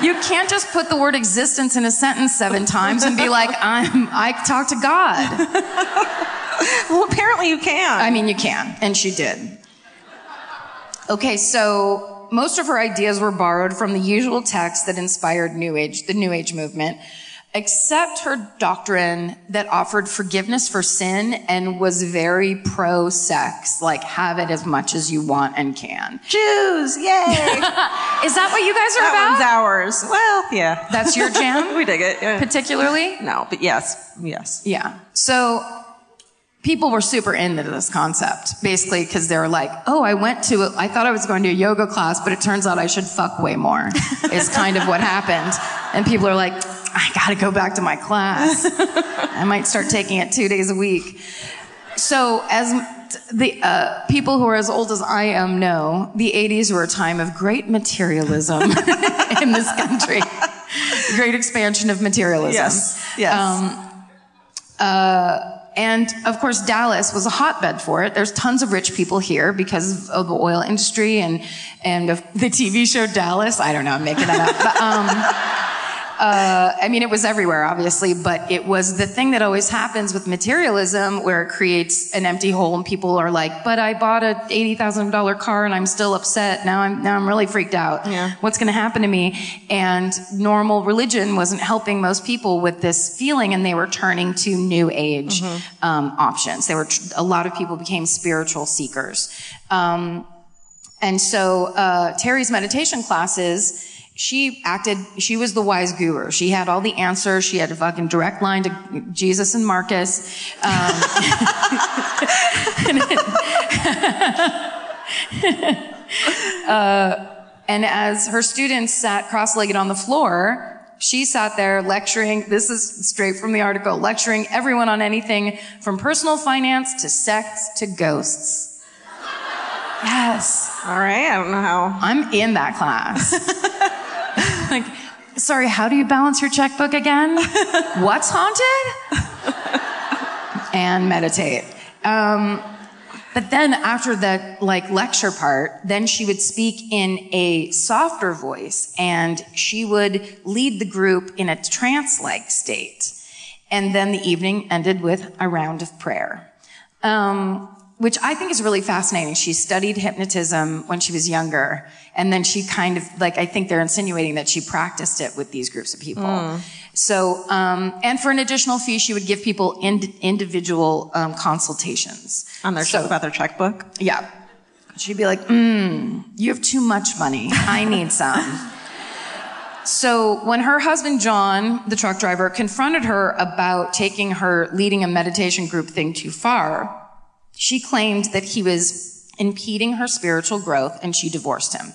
You can't just put the word existence in a sentence seven times and be like, I'm, I talk to God. Well, apparently you can. I mean, you can. And she did. Okay, so most of her ideas were borrowed from the usual texts that inspired New Age, the New Age movement, except her doctrine that offered forgiveness for sin and was very pro sex, like have it as much as you want and can. Jews, yay! Is that what you guys are that about? ours. Well, yeah. That's your jam? we dig it. yeah. Particularly? No, but yes, yes. Yeah. So people were super into this concept, basically, because they were like, oh, I went to, a, I thought I was going to a yoga class, but it turns out I should fuck way more, is kind of what happened. And people are like, I gotta go back to my class. I might start taking it two days a week. So, as the uh, people who are as old as I am know, the 80s were a time of great materialism in this country. Great expansion of materialism. Yes. Yes. Um, uh, and of course, Dallas was a hotbed for it. There's tons of rich people here because of the oil industry and and the TV show Dallas. I don't know. I'm making that up. But, um, uh, I mean, it was everywhere, obviously, but it was the thing that always happens with materialism where it creates an empty hole and people are like, but I bought a $80,000 car and I'm still upset. Now I'm, now I'm really freaked out. Yeah. What's going to happen to me? And normal religion wasn't helping most people with this feeling and they were turning to new age, um, options. They were, tr- a lot of people became spiritual seekers. Um, and so, uh, Terri's meditation classes, she acted, she was the wise guru. She had all the answers. She had a fucking direct line to Jesus and Marcus. Um, uh, and as her students sat cross-legged on the floor, she sat there lecturing, this is straight from the article, lecturing everyone on anything from personal finance to sex to ghosts. Yes. All right. I don't know how. I'm in that class. like, sorry, how do you balance your checkbook again? What's haunted? and meditate. Um, but then after the like lecture part, then she would speak in a softer voice and she would lead the group in a trance-like state. And then the evening ended with a round of prayer. Um, which I think is really fascinating. She studied hypnotism when she was younger, and then she kind of like I think they're insinuating that she practiced it with these groups of people. So, um, and for an additional fee, she would give people ind- individual um, consultations On their So- about their checkbook. yeah. She'd be like, mm, you have too much money. I need some. so when her husband, John, the truck driver, confronted her about taking her leading a meditation group thing too far, she claimed that he was impeding her spiritual growth and she divorced him.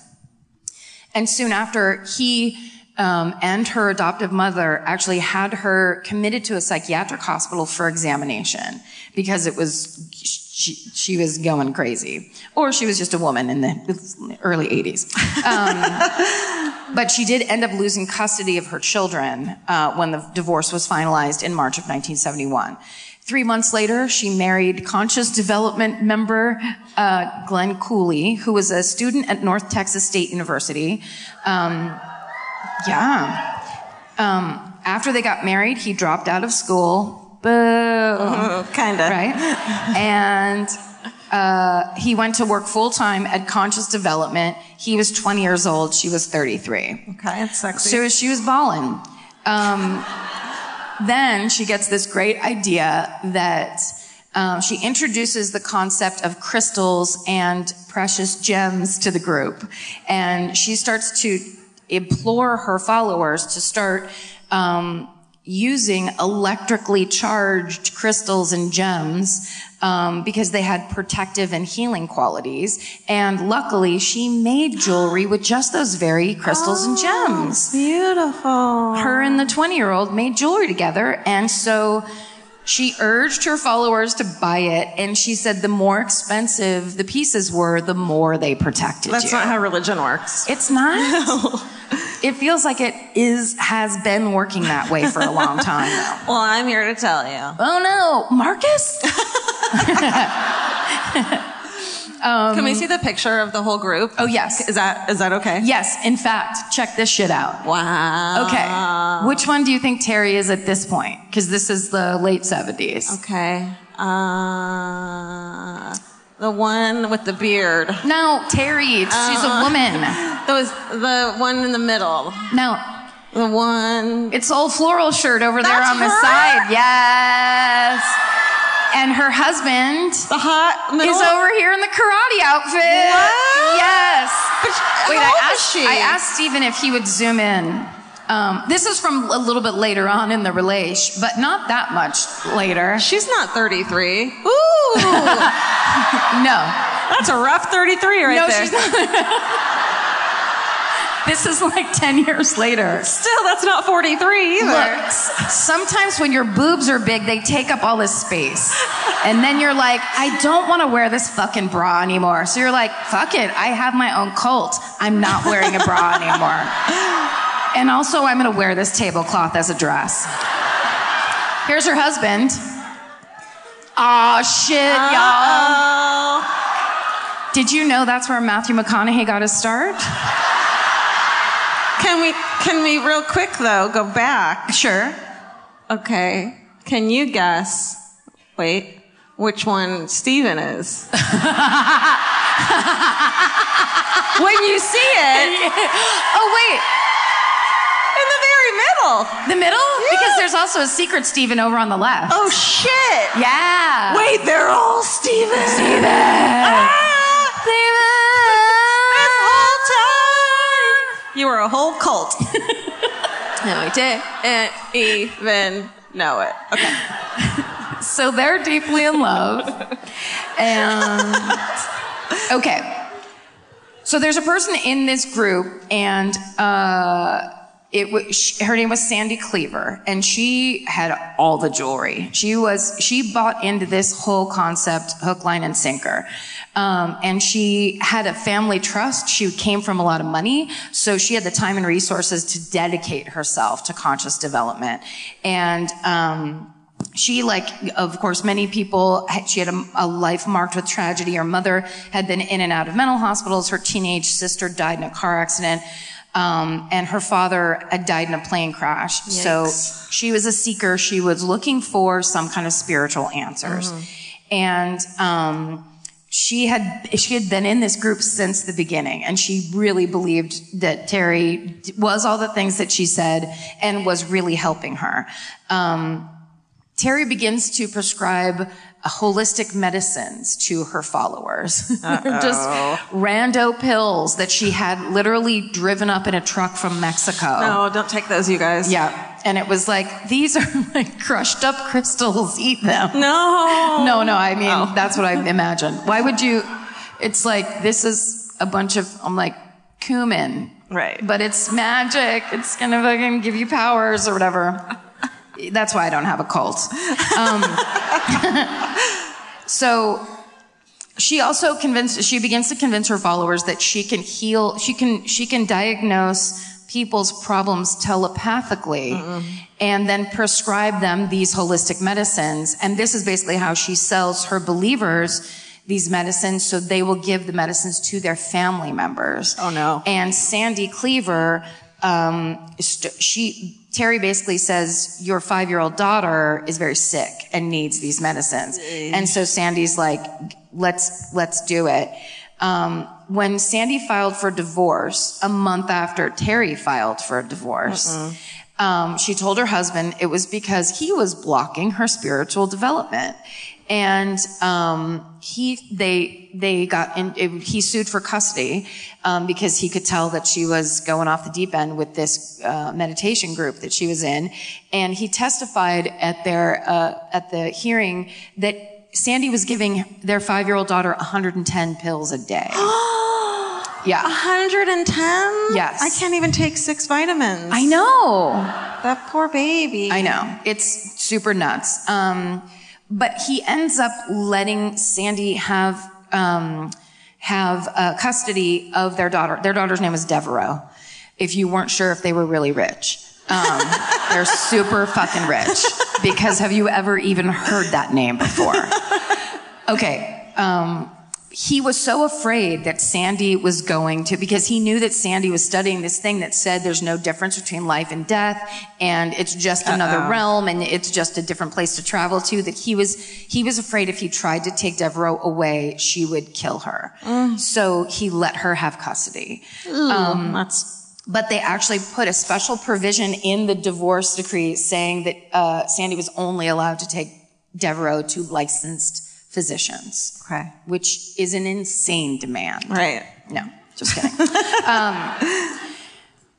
And soon after, he um, and her adoptive mother actually had her committed to a psychiatric hospital for examination because it was she, she was going crazy, or she was just a woman in the early 80s. Um, but she did end up losing custody of her children uh, when the divorce was finalized in March of 1971. Three months later, she married conscious development member uh, Glenn Cooley, who was a student at North Texas State University. Um, yeah. Um, after they got married, he dropped out of school. Boo. kind of. Right? And uh, he went to work full time at Conscious Development. He was 20 years old. She was 33. Okay, it's sexy. So she was balling. Um, then she gets this great idea that um, she introduces the concept of crystals and precious gems to the group. And she starts to implore her followers to start um, using electrically charged crystals and gems um, because they had protective and healing qualities. And luckily, she made jewelry with just those very crystals and gems Beautiful. her and the 20 year old made jewelry together. And so she urged her followers to buy it. And she said the more expensive the pieces were, the more they protected That's you. not how religion works. it's not. It feels like it is, has been working that way for a long time though. Well, I'm here to tell you. Oh no, Marcus? Can we see the picture of the whole group? Oh yes. Is that is that okay? Yes, in fact, check this shit out. Wow. Okay. Which one do you think Terri is at this point? Because this is the late 70s. Okay. Uh, the one with the beard. No, Terri, she's a uh-huh. woman. Those the one in the middle. No, The one. it's old floral shirt over there That's on the side. Yes. And her husband The hot middle. is over here in the karate outfit. What? Yes. Wait, how old I is asked, she? I asked Stephen if he would zoom in. Um, this is from a little bit later on in the relation, but not that much later. She's not 33. Ooh. No. That's a rough 33 right no, there. she's not. This is like 10 years later. Still, that's not 43 either. Look, sometimes when your boobs are big, they take up all this space. And then you're like, I don't want to wear this fucking bra anymore. So you're like, fuck it. I have my own cult. I'm not wearing a bra anymore. And also, I'm going to wear this tablecloth as a dress. Here's her husband. Aw, shit, y'all. Oh. Did you know that's where Matthew McConaughey got his start? Can we, can we real quick though, go back? Sure. Okay. Can you guess, wait, which one Steven is? when you see it, Oh, wait. The middle. The middle? Because there's also a secret Steven over on the left. Oh shit. Yeah. Wait, they're all Steven. Steven. Ah! This whole time. You were a whole cult. no, we didn't even know it. Okay. So they're deeply in love. And okay. So there's a person in this group, and uh, it was sh- her name was Sandy Cleaver, and she had all the jewelry. She was she bought into this whole concept, hook, line, and sinker. Um, and she had a family trust. She came from a lot of money, so she had the time and resources to dedicate herself to conscious development. And um, she like of course many people she had a, a, life marked with tragedy her mother had been in and out of mental hospitals her teenage sister died in a car accident um, and her father had died in a plane crash. So she was a seeker. She was looking for some kind of spiritual answers. And um, she had she had been in this group since the beginning. And she really believed that Terri was all the things that she said and was really helping her. Um, Terri begins to prescribe holistic medicines to her followers. just rando pills that she had literally driven up in a truck from Mexico. No, don't take those, you guys. Yeah. And it was like, these are like crushed up crystals, eat them. No. No, no, I mean, that's what I imagine. Why would you? It's like, this is a bunch of, I'm like, cumin. Right. But it's magic. It's gonna fucking give you powers or whatever. That's why I don't have a cult. Um, so she also convinced she begins to convince her followers that she can heal she can she can diagnose people's problems telepathically and then prescribe them these holistic medicines. And this is basically how she sells her believers these medicines so they will give the medicines to their family members. Oh, no. and sandy cleaver um, st- she Terri basically says your five year old daughter is very sick and needs these medicines, and so Sandy's like, let's let's do it. Um, when Sandy filed for divorce a month after Terri filed for a divorce, um, she told her husband it was because he was blocking her spiritual development. And um, he, they, they got in. It, he sued for custody um, because he could tell that she was going off the deep end with this uh, meditation group that she was in. And he testified at their uh, at the hearing that Sandy was giving their five year old daughter 110 pills a day. yeah, 110? Yes. I can't even take six vitamins. I know. That poor baby. I know. It's super nuts. Um, but he ends up letting Sandy have um, have uh, custody of their daughter. Their daughter's name is Devereaux. If you weren't sure if they were really rich, um, they're super fucking rich. Because have you ever even heard that name before? Okay. Um, he was so afraid that Sandy was going to, because he knew that Sandy was studying this thing that said there's no difference between life and death, and it's just another realm, and it's just a different place to travel to. That he was, he was afraid if he tried to take Devereaux away, she would kill her. So he let her have custody. Um, That's But they actually put a special provision in the divorce decree saying that uh, Sandy was only allowed to take Devereaux to licensed physicians okay. which is an insane demand. Right. No, just kidding. um,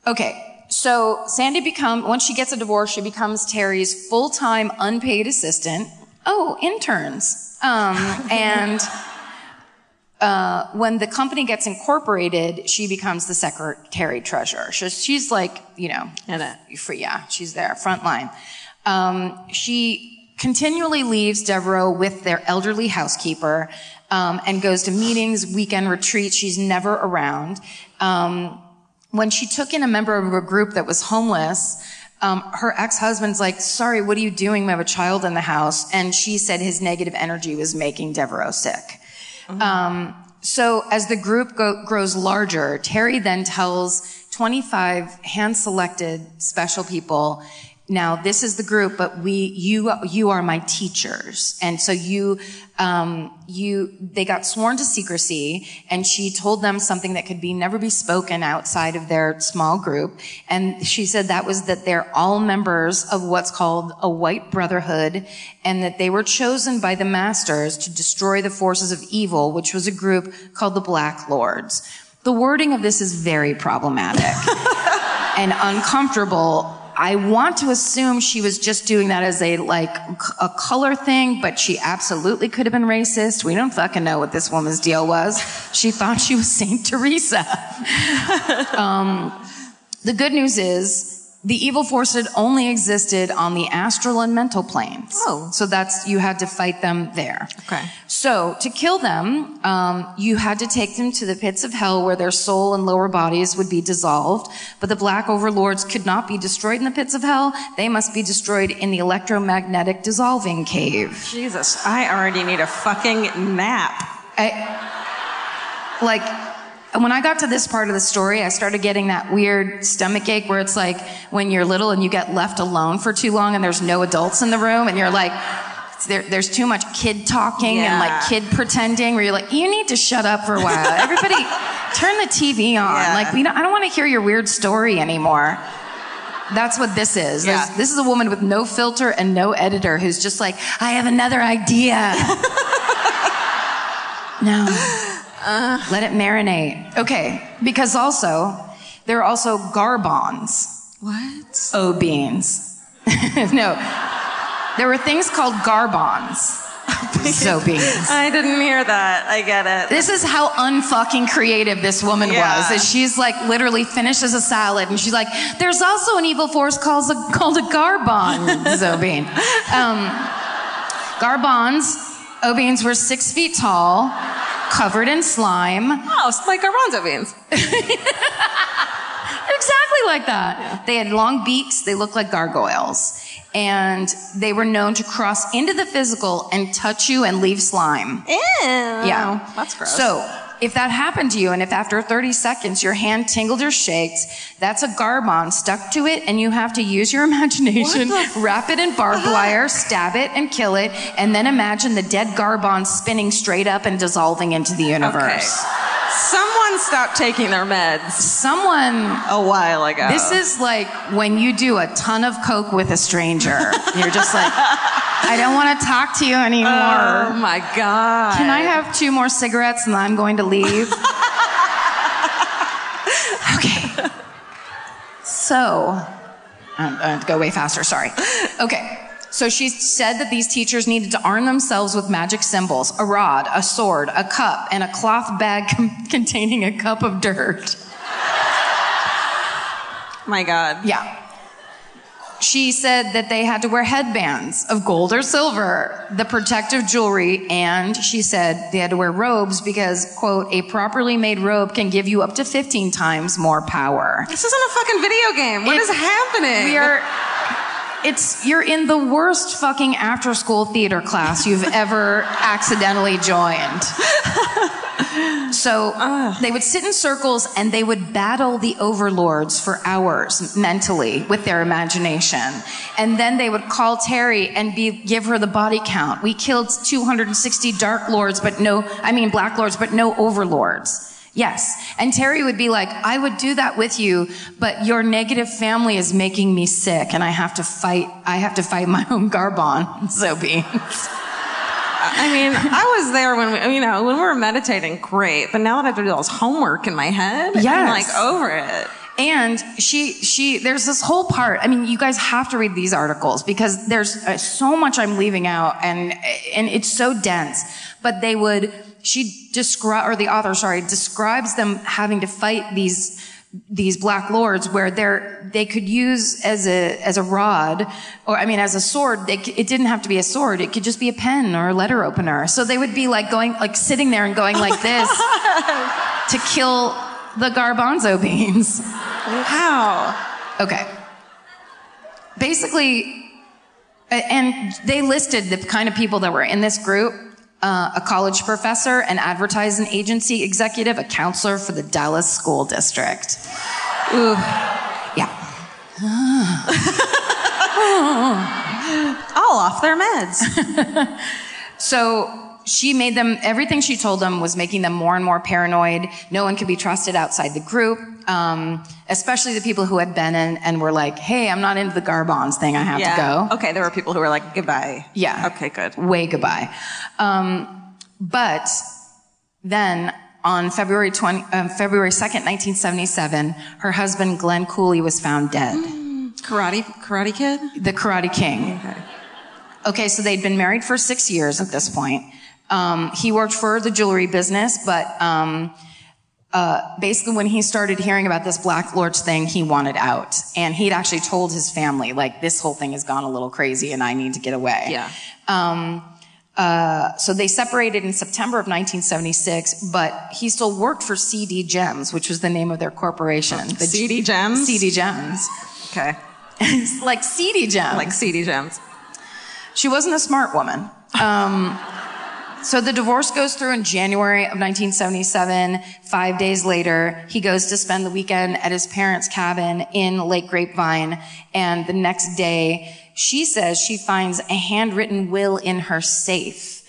okay, so Sandy become once she gets a divorce, she becomes Terri's full-time unpaid assistant. Oh, interns. Um, and uh, when the company gets incorporated, she becomes the secretary treasurer. So she's like, you know, In it. for yeah, she's there, front line. Um, she continually leaves Devereaux with their elderly housekeeper um, and goes to meetings, weekend retreats. She's never around. Um, when she took in a member of a group that was homeless, um, her ex-husband's like, "Sorry, what are you doing? We have a child in the house," and she said his negative energy was making Devereaux sick. Um, so as the group go- grows larger, Terri then tells 25 hand-selected special people, now this is the group, but we, you, you are my teachers. And so you, um, you, they got sworn to secrecy and she told them something that could be never be spoken outside of their small group. And she said that was that they're all members of what's called a white brotherhood and that they were chosen by the masters to destroy the forces of evil, which was a group called the Black Lords. The wording of this is very problematic and uncomfortable. I want to assume she was just doing that as a like a color thing, but she absolutely could have been racist. We don't fucking know what this woman's deal was. She thought she was Saint Teresa. um, the good news is the evil force had only existed on the astral and mental planes. Oh. So that's, you had to fight them there. Okay. So to kill them, um, you had to take them to the pits of hell where their soul and lower bodies would be dissolved. But the black overlords could not be destroyed in the pits of hell. They must be destroyed in the electromagnetic dissolving cave. Jesus, I already need a fucking nap. I, like, when I got to this part of the story, I started getting that weird stomach ache where it's like when you're little and you get left alone for too long and there's no adults in the room and you're like, there, there's too much kid talking and like kid pretending where you're like, you need to shut up for a while. Everybody, turn the TV on. Yeah. Like, we don't, I don't want to hear your weird story anymore. That's what this is. Yeah. This is a woman with no filter and no editor who's just like, I have another idea. no. Let it marinate. Okay. Because also, there are also garbons. What? O beans. no. There were things called garbons. So beans. I didn't hear that. I get it. This is how unfucking creative this woman Yeah. was. Is she's like literally finishes a salad and she's like, "There's also an evil force called a called a garbon." Zobeen. Um, garbons, Obeens were six feet tall, covered in slime, Oh, it's like garbanzo beans. exactly like that. They had long beaks. They looked like gargoyles. And they were known to cross into the physical and touch you and leave slime. Ew. Yeah. That's gross. So, if that happened to you and if after 30 seconds your hand tingled or shakes, that's a garbon stuck to it and you have to use your imagination, wrap it in barbed uh-huh. wire, stab it and kill it, and then imagine the dead garbon spinning straight up and dissolving into the okay. Someone stopped taking their meds Someone a while ago. This is like when you do a ton of coke with a stranger. You're just like, I don't want to talk to you anymore. Oh my god. Can I have two more cigarettes and I'm going to leave? okay. So, I'm going to go way faster, sorry. Okay. So she said that these teachers needed to arm themselves with magic symbols, a rod, a sword, a cup, and a cloth bag con- containing a cup of dirt. My god. Yeah. She said that they had to wear headbands of gold or silver, the protective jewelry, and she said they had to wear robes because, quote, a properly made robe can give you up to 15 times more power. This isn't a fucking video game. What It- is happening? We are. It's you're in the worst fucking after school theater class you've ever accidentally joined. So they would sit in circles and they would battle the overlords for hours mentally with their imagination. And then they would call Terri and be, give her the body count. We killed 260 dark lords, but no, I mean black lords, but no overlords. Yes. And Terri would be like, I would do that with you, but your negative family is making me sick and I have to fight, I have to fight my own Garbon. So beans. I mean, I was there when we, you know, when we were meditating, great. But now that I have to do all this homework in my head, I'm Yes. like over it. And she, she, there's this whole part. I mean, you guys have to read these articles because there's uh, so much I'm leaving out and, and it's so dense. But they would, she describe or the author, sorry, describes them having to fight these these black lords where they're they could use as a as a rod or I mean as a sword they, it didn't have to be a sword it could just be a pen or a letter opener. So they would be like going like sitting there and going like this to kill the garbanzo beans. How? okay. Basically and they listed the kind of people that were in this group uh, a college professor, an advertising agency executive, a counselor for the Dallas School District. Ooh. Yeah. All off their meds. So she made them, everything she told them was making them more and more paranoid. No one could be trusted outside the group, um, especially the people who had been in and were like, hey, I'm not into the Garbons thing, I have to go. Okay, there were people who were like, goodbye. Yeah. Okay, good. Way goodbye. Um, but then on February 20, um, February 2nd, 1977, her husband Glenn Cooley was found dead. Karate, Karate Kid? The Karate King. Okay. Okay, so they'd been married for six years at this point. Um, he worked for the jewelry business, but um, uh, basically, when he started hearing about this Black Lords thing, he wanted out, and he'd actually told his family, like, "This whole thing has gone a little crazy, and I need to get away." Yeah. Um, uh, so they separated in September of 1976, but he still worked for CD Gems, which was the name of their corporation. The CD Gems? CD Gems. Okay. Like CD Gems. Like CD gems. She wasn't a smart woman. Um, so the divorce goes through in January of 1977. Five days later, he goes to spend the weekend at his parents' cabin in Lake Grapevine. And the next day, she says she finds a handwritten will in her safe.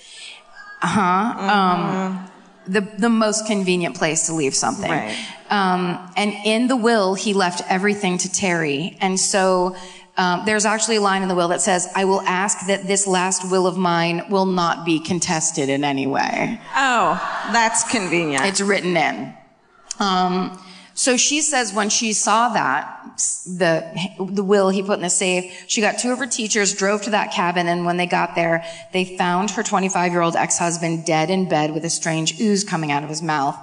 Uh huh. Um, the, the most convenient place to leave something. Right. Um, and in the will, he left everything to Terri. And so um, there's actually a line in the will that says, I will ask that this last will of mine will not be contested in any way. Oh, that's convenient. It's written in. Um, so she says when she saw that, the, the will he put in the safe, she got two of her teachers, drove to that cabin, and when they got there, they found her 25 year old ex husband dead in bed with a strange ooze coming out of his mouth.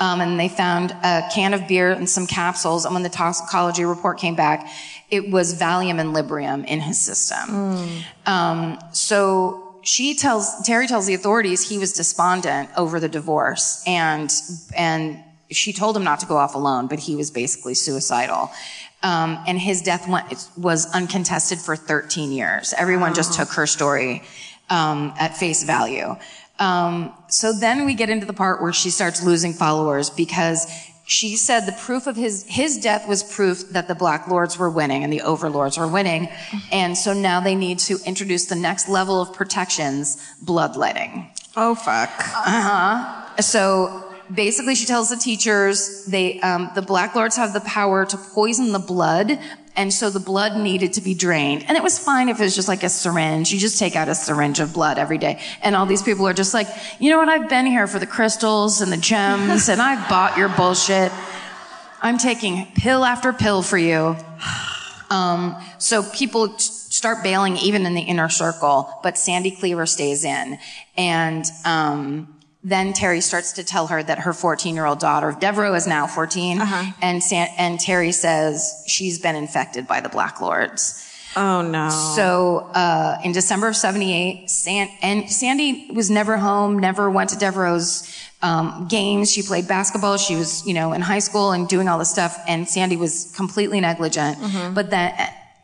Um, and they found a can of beer and some capsules, and when the toxicology report came back, it was Valium and Librium in his system. Um, so she tells Terri tells the authorities he was despondent over the divorce, and and she told him not to go off alone, but he was basically suicidal. Um, and his death went, was uncontested for 13 years. Everyone just took her story um, at face value. Um, so then we get into the part where she starts losing followers because she said the proof of his his death was proof that the black lords were winning and the overlords were winning. And so now they need to introduce the next level of protections bloodletting. Oh, fuck. Uh-huh. So basically she tells the teachers they um, the black lords have the power to poison the blood and so the blood needed to be drained. And it was fine if it was just like a syringe. You just take out a syringe of blood every day. And all these people are just like you know what? I've been here for the crystals and the gems and i've bought your bullshit. I'm taking pill after pill for you. Um, so people t- start bailing even in the inner circle, but Sandy Cleaver stays in. And um, then Terri starts to tell her that her 14 year old daughter, Devereaux is now 14, and, San- and Terri says she's been infected by the Black Lords. Oh, no. So uh, in December of '78, San- and Sandy was never home, never went to Devereaux's um, games. She played basketball. She was, you know, in high school and doing all this stuff. And Sandy was completely negligent. But then,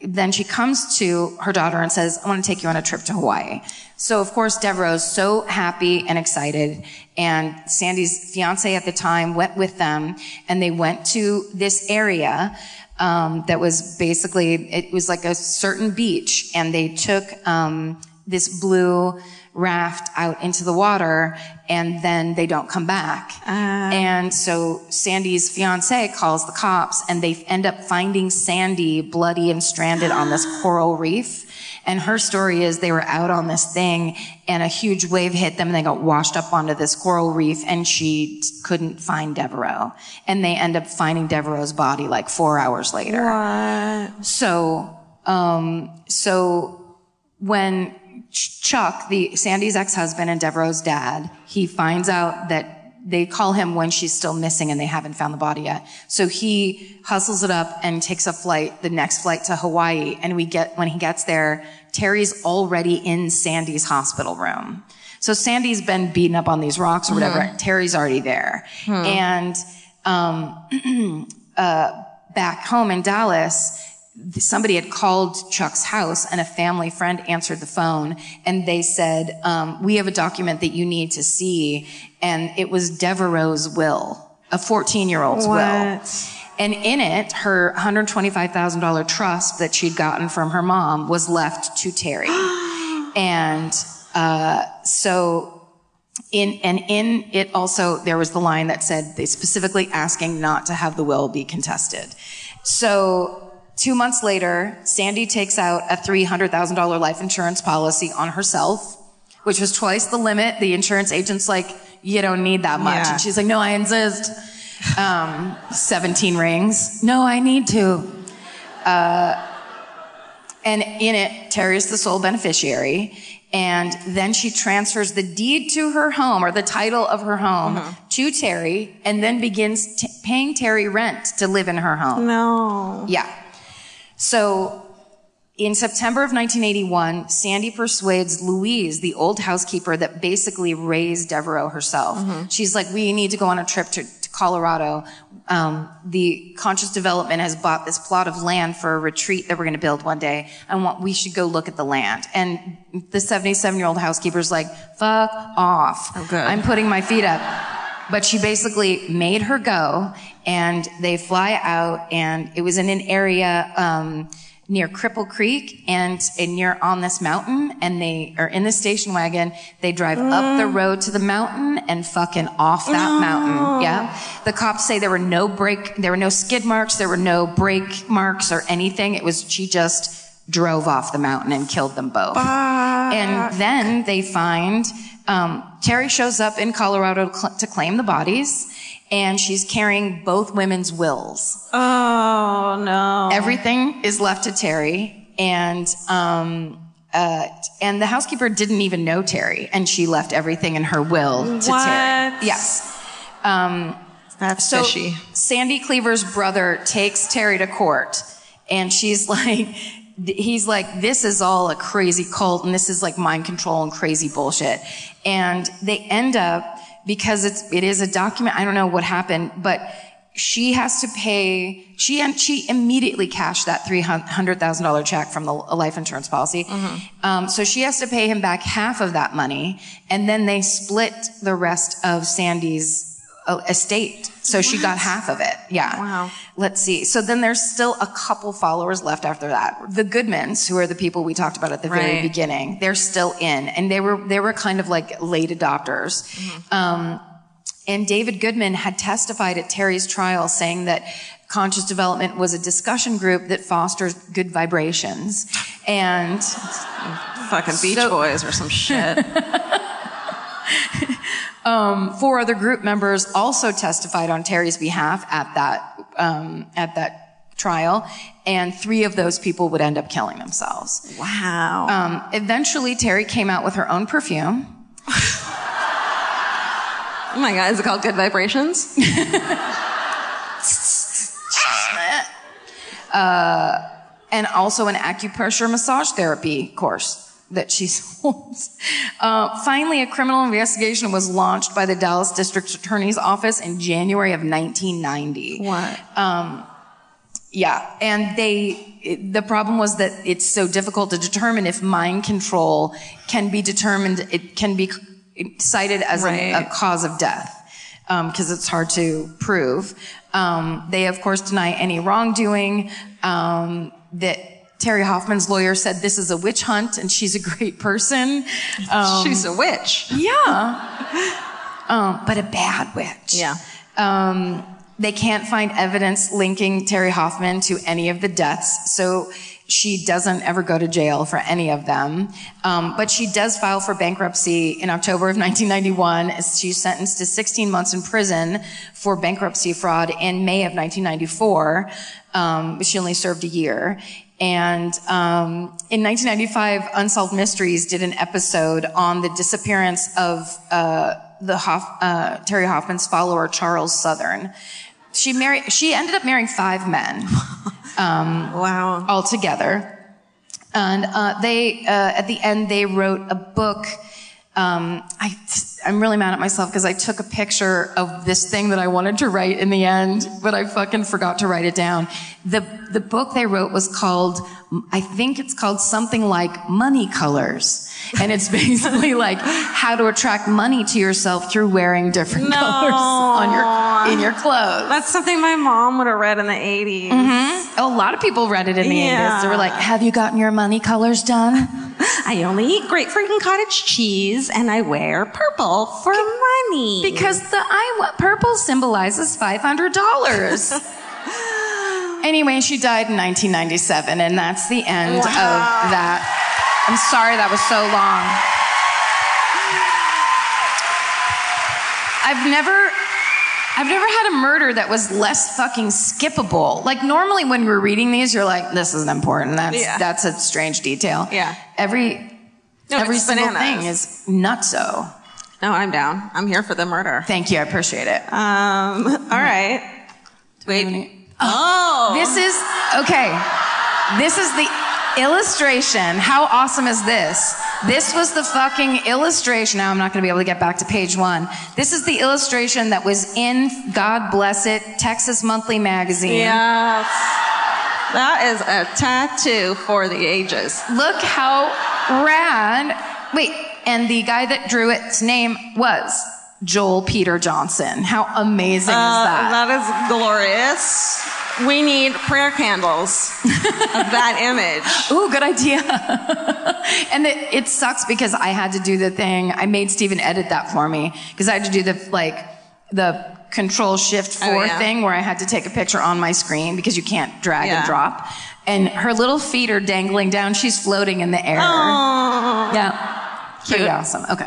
then she comes to her daughter and says, "I want to take you on a trip to Hawaii." So of course Devereaux's so happy and excited. And Sandy's fiance at the time went with them, and they went to this area um, that was basically it was like a certain beach, and they took um, this blue raft out into the water, and then they don't come back. and so Sandy's fiance calls the cops, and they end up finding Sandy bloody and stranded on this coral reef. And her story is they were out on this thing and a huge wave hit them and they got washed up onto this coral reef and she couldn't find Devereaux. And they end up finding Devereaux's body like four hours later. What? So, um, so when Chuck, the Sandy's ex-husband and Devereaux's dad, he finds out that they call him when she's still missing and they haven't found the body yet. So he hustles it up and takes a flight, the next flight to Hawaii. And we get, when he gets there, Terri's already in Sandy's hospital room. So Sandy's been beaten up on these rocks or whatever. Mm-hmm. Terri's already there. Hmm. And, um, uh, back home in Dallas, somebody had called Chuck's house and a family friend answered the phone and they said, um, we have a document that you need to see. And it was Devereaux's will, a 14 year old's will. And in it, her $125,000 trust that she'd gotten from her mom was left to Terri. and, uh, so in, and in it also, there was the line that said they specifically asking not to have the will be contested. So two months later, Sandy takes out a $300,000 life insurance policy on herself, which was twice the limit. The insurance agent's like, you don't need that much. Yeah. And she's like, no, I insist. Um, 17 rings. No, I need to. Uh, and in it, Terri is the sole beneficiary. And then she transfers the deed to her home or the title of her home to Terri and then begins t- paying Terri rent to live in her home. No. Yeah. So in September of 1981, Sandy persuades Louise, the old housekeeper that basically raised Devereaux herself. She's like, we need to go on a trip to, to Colorado. Um, the conscious development has bought this plot of land for a retreat that we're going to build one day. and we should go look at the land. And the 77 year old housekeeper's like, fuck off. Oh. I'm putting my feet up. But she basically made her go and they fly out and it was in an area, um, near Cripple Creek and, and near on this mountain and they are in the station wagon. They drive up the road to the mountain and fucking off that mountain. Yeah. The cops say there were no brake, there were no skid marks, there were no brake marks or anything. It was, she just drove off the mountain and killed them both. And then they find, um, Terri shows up in Colorado to claim the bodies and she's carrying both women's wills. Oh no. Everything is left to Terri, and um, uh, and the housekeeper didn't even know Terri, and she left everything in her will to What? Terri. Yes. Um, That's so fishy. Sandy Cleaver's brother takes Terri to court, and she's like, he's like, this is all a crazy cult, and this is like mind control and crazy bullshit. And they end up because it's it is a document. I don't know what happened, but she has to pay. She and she immediately cashed that three hundred thousand dollar check from the life insurance policy. Um, so she has to pay him back half of that money, and then they split the rest of Sandy's uh, estate. So she got half of it. Yeah. Wow. Let's see. So then there's still a couple followers left after that. The Goodmans, who are the people we talked about at the very beginning, they're still in, and they were they were kind of like late adopters. Um, and David Goodman had testified at Terri's trial saying that conscious development was a discussion group that fosters good vibrations. And Fucking Beach So- Boys or some shit. four other group members also testified on Terri's behalf at that um, at that trial, and three of those people would end up killing themselves. wow. Um, eventually, Terri came out with her own perfume. oh my god, is it called Good Vibrations? and also an acupressure massage therapy course that she holds. Uh, finally, a criminal investigation was launched by the Dallas District Attorney's Office in January of 1990. What? Yeah, and they, it- the problem was that it's so difficult to determine if mind control can be determined, it can be cited as a, a cause of death, because it's hard to prove. Um, they, of course, deny any wrongdoing. Um, that Terri Hoffman's lawyer said this is a witch hunt, and she's a great person. Um, She's a witch. yeah. Um, but a bad witch. Yeah. Um, they can't find evidence linking Terri Hoffman to any of the deaths, so she doesn't ever go to jail for any of them. Um, but she does file for bankruptcy in October of 1991. as She's sentenced to 16 months in prison for bankruptcy fraud in May of 1994. Um, she only served a year. And um, in 1995, Unsolved Mysteries did an episode on the disappearance of uh, the Hoff, uh, Terri Hoffman's follower Charles Southern. She married. She ended up marrying five men Wow. altogether. And uh, they, uh, at the end, they wrote a book. Um, I, I'm really mad at myself because I took a picture of this thing that I wanted to write in the end, but I fucking forgot to write it down. The the book they wrote was called, I think it's called something like Money Colors, and it's basically like how to attract money to yourself through wearing different No. colors on your in your clothes. That's something my mom would have read in the 80s. Mm-hmm. A lot of people read it in the Yeah. 80s. They were like, "Have you gotten your money colors done?" I only eat grapefruit and cottage cheese, and I wear purple for money. Because the I purple symbolizes five hundred dollars. anyway, she died in 1997, and that's the end of that. I'm sorry that was so long. I've never. I've never had a murder that was less fucking skippable. Like normally when we're reading these, you're like, this isn't important. That's Yeah. that's a strange detail. Yeah. Every No, every single bananas. thing is nutso. no, I'm down. I'm here for the murder. Thank you. I appreciate it. Um, all right. Wait. Oh. This is okay. This is the illustration. How awesome is this? This was the fucking illustration. Now I'm not going to be able to get back to page one. This is the illustration that was in God bless it Texas Monthly Magazine. Yes. That is a tattoo for the ages. Look how rad. Wait, and the guy that drew its name was Joel Peter Johnson. How amazing Uh, is that? that is glorious. We need prayer candles of that image. Ooh, good idea. and it, it sucks because I had to do the thing. I made Steven edit that for me because I had to do the like the control shift oh, four Oh, yeah. thing where I had to take a picture on my screen because you can't drag Yeah. and drop. And her little feet are dangling down. She's floating in the air. Oh. Yeah. Pretty awesome. Okay.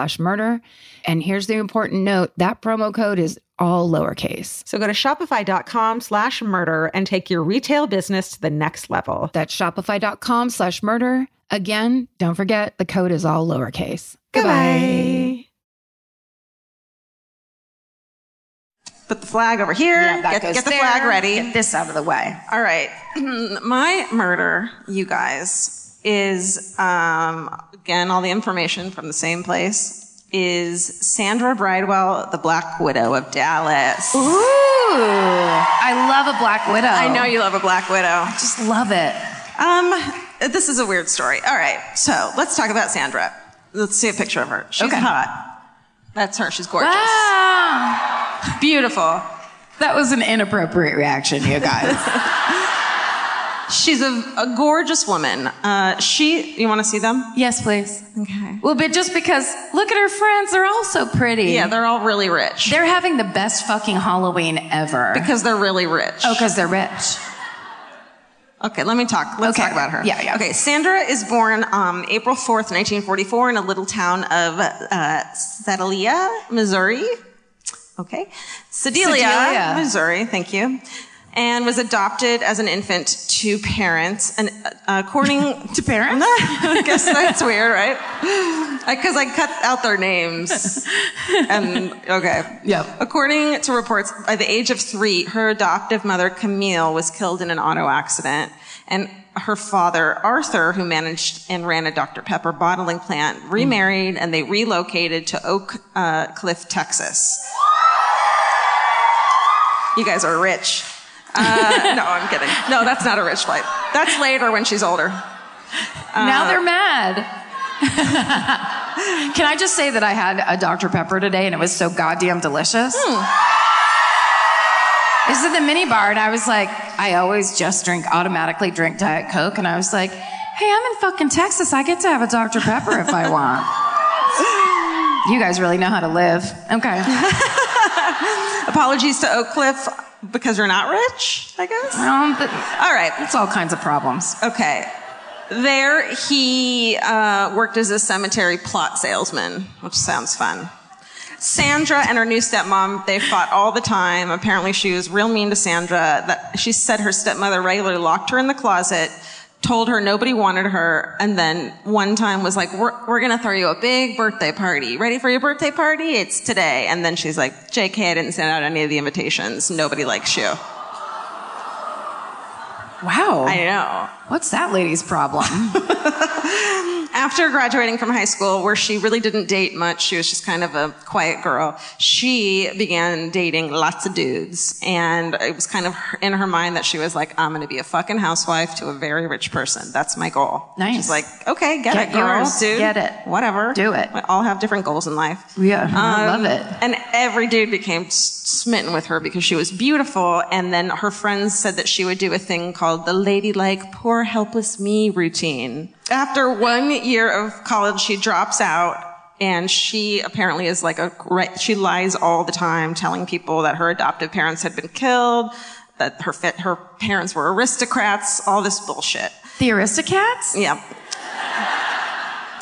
slash murder. And here's the important note that promo code is all lowercase. So go to shopify.com slash murder and take your retail business to the next level. That's shopify.com slash murder. Again, don't forget the code is all lowercase. Goodbye. Put the flag over here. Yeah, that get goes get the flag ready. Get this out of the way. All right. My murder, you guys, is um, again all the information from the same place. Is Sandra Bridewell, the Black Widow of Dallas? Ooh, I love a Black Widow. I know you love a Black Widow. Just love it. Um, this is a weird story. All right, so let's talk about Sandra. Let's see a picture of her. She's Okay. hot. That's her. She's gorgeous. Ah, Beautiful. that was an inappropriate reaction, you guys. She's a, a gorgeous woman. Uh, she, you want to see them? yes, please. Okay. Well, but just because look at her friends, they're all so pretty. Yeah, they're all really rich. they're having the best fucking Halloween ever. because they're really rich. oh, because they're rich. Okay, let me talk. Let's Okay. talk about her. Yeah, yeah. Okay, Sandra is born um, April 4th, 1944, in a little town of uh, Sedalia, Missouri. Okay. Sedalia, Sedalia. Missouri. Thank you. And was adopted as an infant to parents. And uh, according To parents? I guess that's weird, right? Because I cut out their names. And okay. Yep. According to reports, by the age of three, her adoptive mother, Camille, was killed in an auto accident. And her father, Arthur, who managed and ran a Dr. Pepper bottling plant, remarried and they relocated to Oak uh, Cliff, Texas. You guys are rich. Uh, no, I'm kidding. No, that's not a rich life. That's later when she's older. now they're mad. Can I just say that I had a Dr. Pepper today and it was so goddamn delicious? This is at the mini bar, and I was like, I always just drink, automatically drink Diet Coke, and I was like, hey, I'm in fucking Texas. I get to have a Dr. Pepper if I want. you guys really know how to live. Okay. Apologies to Oak Cliff because you're not rich, I guess. Um, but All right. it's all kinds of problems. Okay. There, he uh, worked as a cemetery plot salesman, which sounds fun. Sandra and her new stepmom, they fought all the time. Apparently, she was real mean to Sandra. That she said her stepmother regularly locked her in the closet, told her nobody wanted her, and then one time was like, "We're, we're gonna throw you a big birthday party. Ready for your birthday party? It's today." And then she's like, "JK, I didn't send out any of the invitations. Nobody likes you." Wow. I know. What's that lady's problem? After graduating from high school, where she really didn't date much, she was just kind of a quiet girl, she began dating lots of dudes. And it was kind of in her mind that she was like, I'm going to be a fucking housewife to a very rich person. That's my goal. Nice. She's like, okay, get, Get it, girl, yours. dude. Get it. Whatever. Do it. We all have different goals in life. Yeah, I love um, it. And every dude became smitten with her because she was beautiful. And then her friends said that she would do a thing called the ladylike poor helpless me routine. After one year of college, she drops out. And she apparently is like a, she lies all the time telling people that her adoptive parents had been killed, that her, fit, her parents were aristocrats, all this bullshit. the Aristocats? Yeah.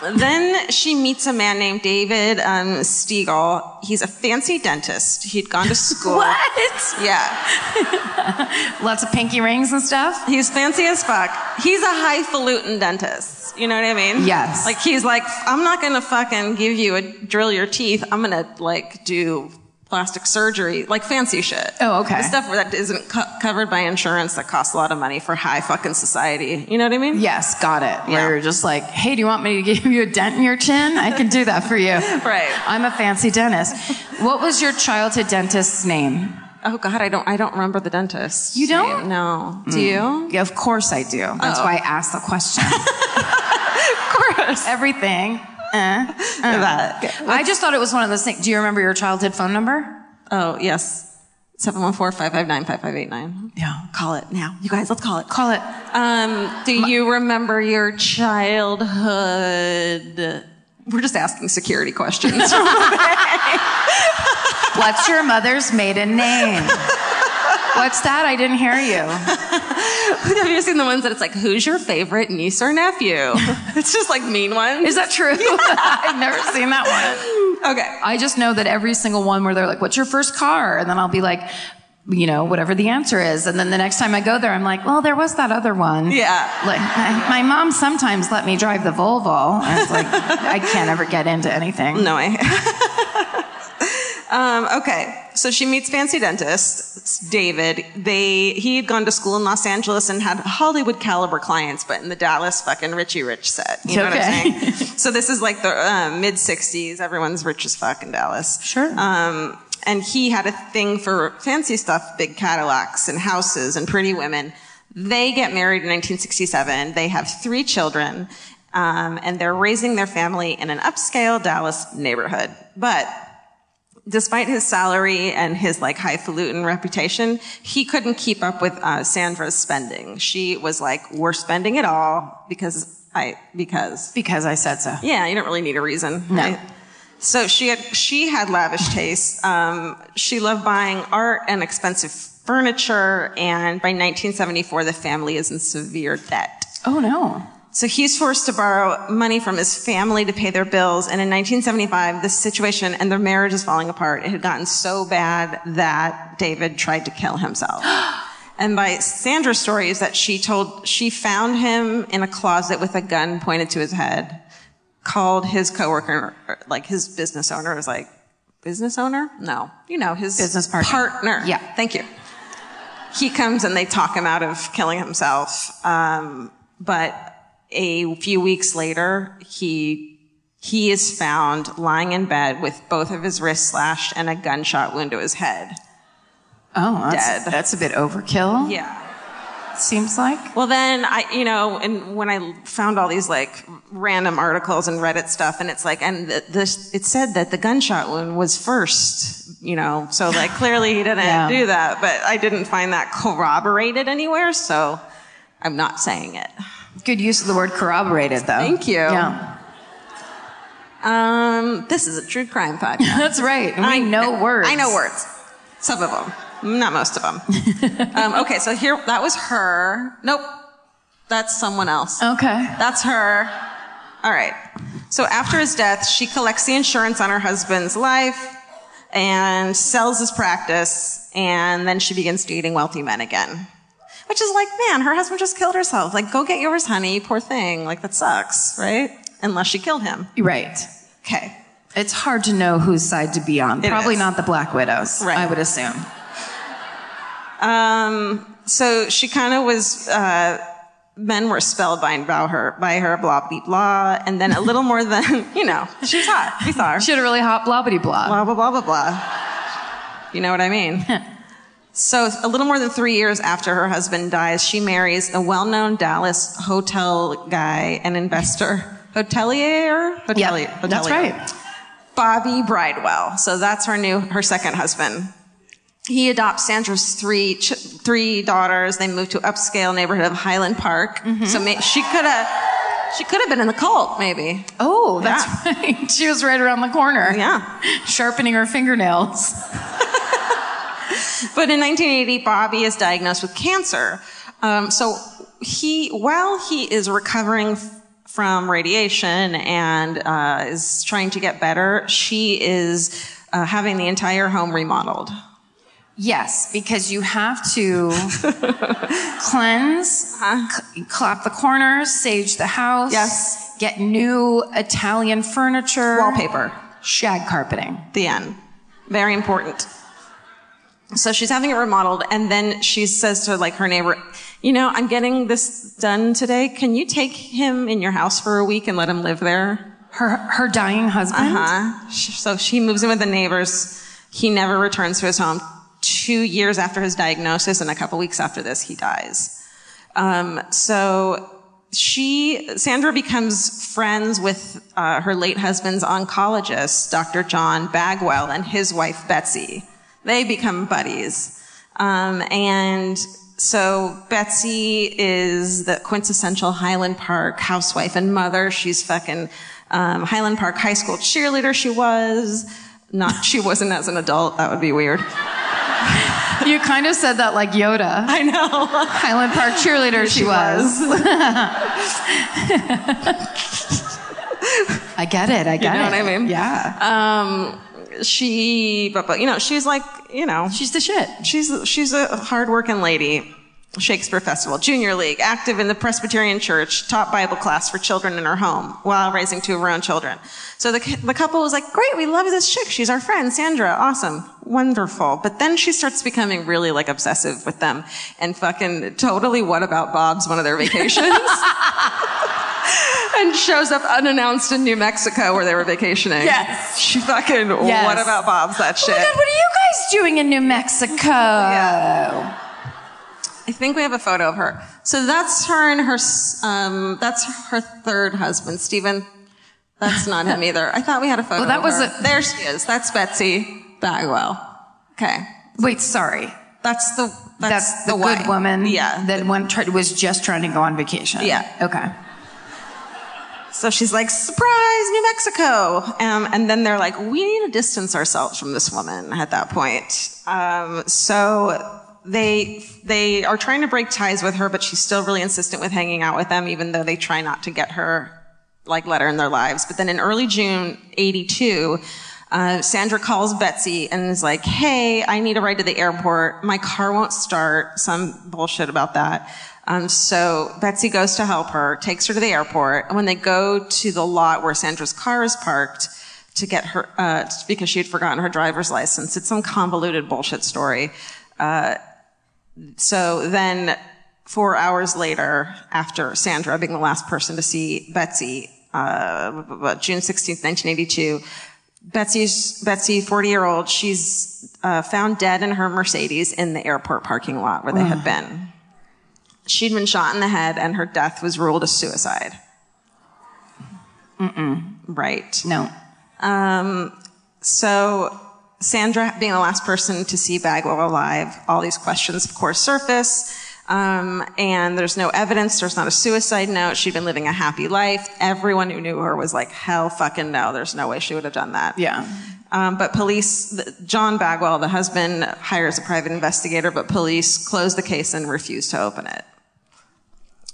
Then she meets a man named David um, Stegall. He's a fancy dentist. He'd gone to school. What? Yeah. Lots of pinky rings and stuff? He's fancy as fuck. He's a highfalutin dentist. You know what I mean? Yes. Like he's like, I'm not gonna fucking give you a drill your teeth. I'm gonna like do plastic surgery, like fancy shit. Oh, okay. The stuff that isn't co- covered by insurance that costs a lot of money for high fucking society. You know what I mean? Yes, got it. Yeah. Where you're just like, hey, do you want me to give you a dent in your chin? I can do that for you. Right. I'm a fancy dentist. What was your childhood dentist's name? Oh God, I don't. I don't remember the dentist. You don't? name. No. Hmm. Do you? Yeah, of course I do. That's Oh. why I asked the question. Of course. Everything. Uh, That. I just thought it was one of those things. Do you remember your childhood phone number? Oh yes. 714-559-5589. Yeah. Call it now. You guys, let's call it. Call it. Um, do you remember your childhood? We're just asking security questions. What's your mother's maiden name? What's that? I didn't hear you. Have you seen the ones that it's like, who's your favorite niece or nephew? it's just like mean ones. Is that true? I've never seen that one. okay. I just know that every single one where they're like, what's your first car? And then I'll be like, you know, whatever the answer is. And then the next time I go there, I'm like, well, there was that other one. Yeah. Like, my, my mom sometimes let me drive the Volvo. And it's like, I can't ever get into anything. No way. Um, okay, so she meets fancy dentist David. They he had gone to school in Los Angeles and had Hollywood caliber clients, but in the Dallas fucking Richie Rich set. You know what I'm saying? so this is like the uh, mid '60s. Everyone's rich as fuck in Dallas. Sure. Um, and he had a thing for fancy stuff, big Cadillacs and houses and pretty women. They get married in 1967. They have three children, um, and they're raising their family in an upscale Dallas neighborhood. But despite his salary and his like highfalutin reputation, he couldn't keep up with uh, Sandra's spending. She was like, "We're spending it all because I because Because I said so. yeah, you don't really need a reason. No. right? So she had she had lavish tastes. Um, she loved buying art and expensive furniture, and by 1974, the family is in severe debt. Oh, no. So he's forced to borrow money from his family to pay their bills. And in 1975, this situation and their marriage is falling apart. It had gotten so bad that David tried to kill himself. And by Sandra's story is that she told, she found him in a closet with a gun pointed to his head, called his coworker, like his business owner, was like, business owner? No. You know, his Business partner. partner. Yeah. Thank you. He comes and they talk him out of killing himself. Um, but a few weeks later, he, he is found lying in bed with both of his wrists slashed and a gunshot wound to his head. Oh, that's, Dead. that's a bit overkill. Yeah. Seems like. Well, then I, you know, and when I found all these like random articles and Reddit stuff, and it's like, and the, this, it said that the gunshot wound was first, you know, so like clearly he didn't Yeah. do that, but I didn't find that corroborated anywhere, so I'm not saying it. Good use of the word corroborated, though. Thank you. Yeah, Um, this is a true crime podcast. that's right. We I know words. I know words. Some of them, not most of them. um, okay, so here that was her. Nope, that's someone else. Okay. That's her. All right. So after his death, she collects the insurance on her husband's life and sells his practice, and then she begins dating wealthy men again. Which is like, man, her husband just killed herself. Like, go get yours, honey. Poor thing. Like, that sucks, right? Unless she killed him. Right. Okay. It's hard to know whose side to be on. It Probably is. not the Black Widows, Right. I would assume. Um, so she kind of was, uh, men were spellbound by her, by her, blah, blah, blah. And then a little more than, you know, she's hot. We saw her. She had a really hot blobbity blah. blah, blah, blah, blah, blah. You know what I mean? so, a little more than three years after her husband dies, she marries a well known Dallas hotel guy and investor. Hotelier? Hotelier. Yeah, that's right. Bobby Bridewell. So that's her new, her second husband. He adopts Sandra's three ch- three daughters. They move to upscale neighborhood of Highland Park. Mm-hmm. So may- she could have she could have been in the cult, maybe. Oh, that's right. She was right around the corner. Yeah. Sharpening her fingernails. But in 1980, Bobby is diagnosed with cancer. Um, so he, while he is recovering from radiation and uh, is trying to get better, she is uh, having the entire home remodeled. Yes, because you have to cleanse, c- clap the corners, sage the house. Yes. Get new Italian furniture. Wallpaper. Shag carpeting. The end. Very important. So she's having it remodeled, and then she says to like her neighbor, "You know, I'm getting this done today. Can you take him in your house for a week and let him live there?" Her her dying husband. Uh-huh. So she moves in with the neighbors. He never returns to his home. Two years after his diagnosis, and a couple weeks after this, he dies. Um, so she, Sandra becomes friends with uh, her late husband's oncologist, Dr. John Bagwell, and his wife, Betsy. They become buddies. Um, and so Betsy is the quintessential Highland Park housewife and mother. She's fucking um, Highland Park High School cheerleader. She was not. She wasn't as an adult. That would be weird. You kind of said that like Yoda. I know. Highland Park cheerleader she, was. I get it. I get you know it. what I mean? Yeah. Um, she, but, but you know, she's like, you know, She's the shit. she's she's a hardworking lady. Shakespeare Festival, Junior League, active in the Presbyterian Church, taught Bible class for children in her home while raising two of her own children. So the, the couple was like, great, we love this chick. She's our friend, Sandra. Awesome. Wonderful. But then she starts becoming really like obsessive with them and fucking totally what about Bob's one of their vacations? and shows up unannounced in New Mexico where they were vacationing. Yes. She fucking, Yes. what about Bob's that Oh shit? my God, what are you guys doing in New Mexico? I think we have a photo of her. So that's her and her, um, that's her third husband, Stephen. That's not him either. I thought we had a photo Well, that of was a- There she is. That's Betsy Bagwell. Okay. Wait, sorry. That's the, that's, That's, the, wife. good woman Yeah. that went, tried, was just trying to go on vacation. Yeah. Okay. So she's like, surprise, New Mexico. Um, and then they're like, we need to distance ourselves from this woman at that point. Um, so they, they are trying to break ties with her, but she's still really insistent with hanging out with them, even though they try not to get her, like, let her in their lives. But then in early June 82, Uh, Sandra calls Betsy and is like, "Hey, I need a ride to the airport. My car won't start. Some bullshit about that." Um, so Betsy goes to help her, takes her to the airport, and when they go to the lot where Sandra's car is parked to get her, uh, because she had forgotten her driver's license, it's some convoluted bullshit story. Uh, so then, four hours later, after Sandra being the last person to see Betsy, uh, June 16th, 1982, Betsy's, Betsy, 40 year old, she's uh, found dead in her Mercedes in the airport parking lot where they had been. She'd been shot in the head and her death was ruled a suicide. Mm-mm. Right. No. Um, so Sandra being the last person to see Bagwell alive, all these questions, of course, surface. Um, and there's no evidence. There's not a suicide note. She'd been living a happy life. Everyone who knew her was like, hell fucking no. There's no way she would have done that. Yeah. Um, but police, the- John Bagwell, the husband, hires a private investigator, but police closed the case and refused to open it.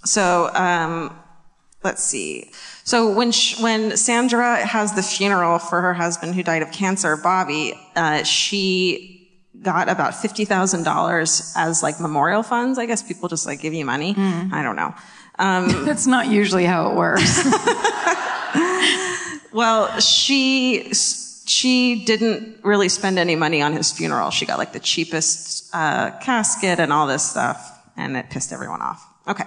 So, um, let's see. So when sh- when Sandra has the funeral for her husband who died of cancer, Bobby, uh, she got about fifty thousand dollars as like memorial funds. I guess people just like give you money. I don't know. Um, That's not usually how it works. well, she she didn't really spend any money on his funeral. She got like the cheapest uh, casket and all this stuff, and it pissed everyone off. Okay.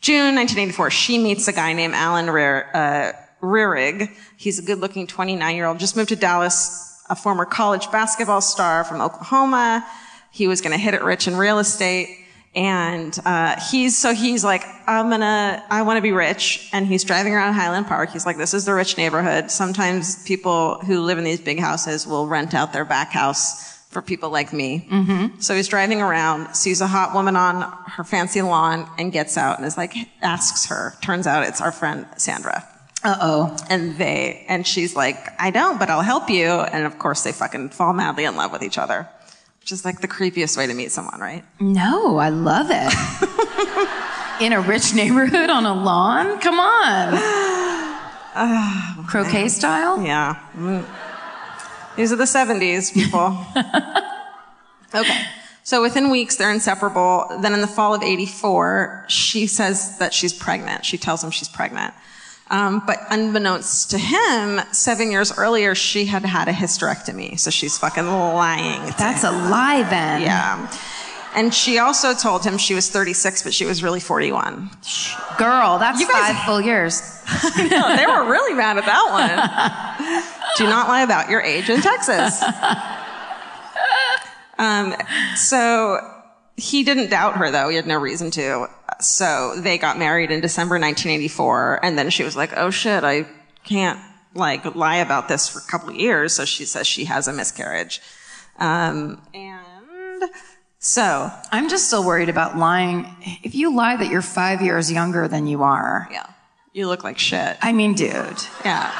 June 1984, she meets a guy named Alan uh, Rehrig. He's a good-looking 29-year-old, just moved to Dallas, a former college basketball star from Oklahoma. He was going to hit it rich in real estate. And, uh, he's, so he's like, I'm gonna, I want to be rich. And he's driving around Highland Park. He's like, this is the rich neighborhood. Sometimes people who live in these big houses will rent out their back house for people like me. So he's driving around, sees a hot woman on her fancy lawn, and gets out and is like, asks her. Turns out it's our friend Sandra. Uh oh. And they, and she's like, I don't, but I'll help you. And of course they fucking fall madly in love with each other. Which is like the creepiest way to meet someone, right? No, I love it. In a rich neighborhood on a lawn? Come on. Croquet style? Yeah. Mm. These are the 70s, people. okay. So within weeks, they're inseparable. Then in the fall of 84, she says that she's pregnant. She tells him she's pregnant. Um, but unbeknownst to him, seven years earlier, she had had a hysterectomy. So she's fucking lying. That's a lie then. Yeah. And she also told him she was 36, but she was really 41. Girl, that's You guys- five full years. No, they were really mad at that one. Do not lie about your age in Texas. Um, so he didn't doubt her, though. He had no reason to. So they got married in December 1984, and then she was like, "Oh shit, I can't like lie about this for a couple of years." So she says she has a miscarriage, um, and so I'm just still worried about lying. If you lie that you're five years younger than you are, yeah, you look like shit. I mean, dude, Yeah.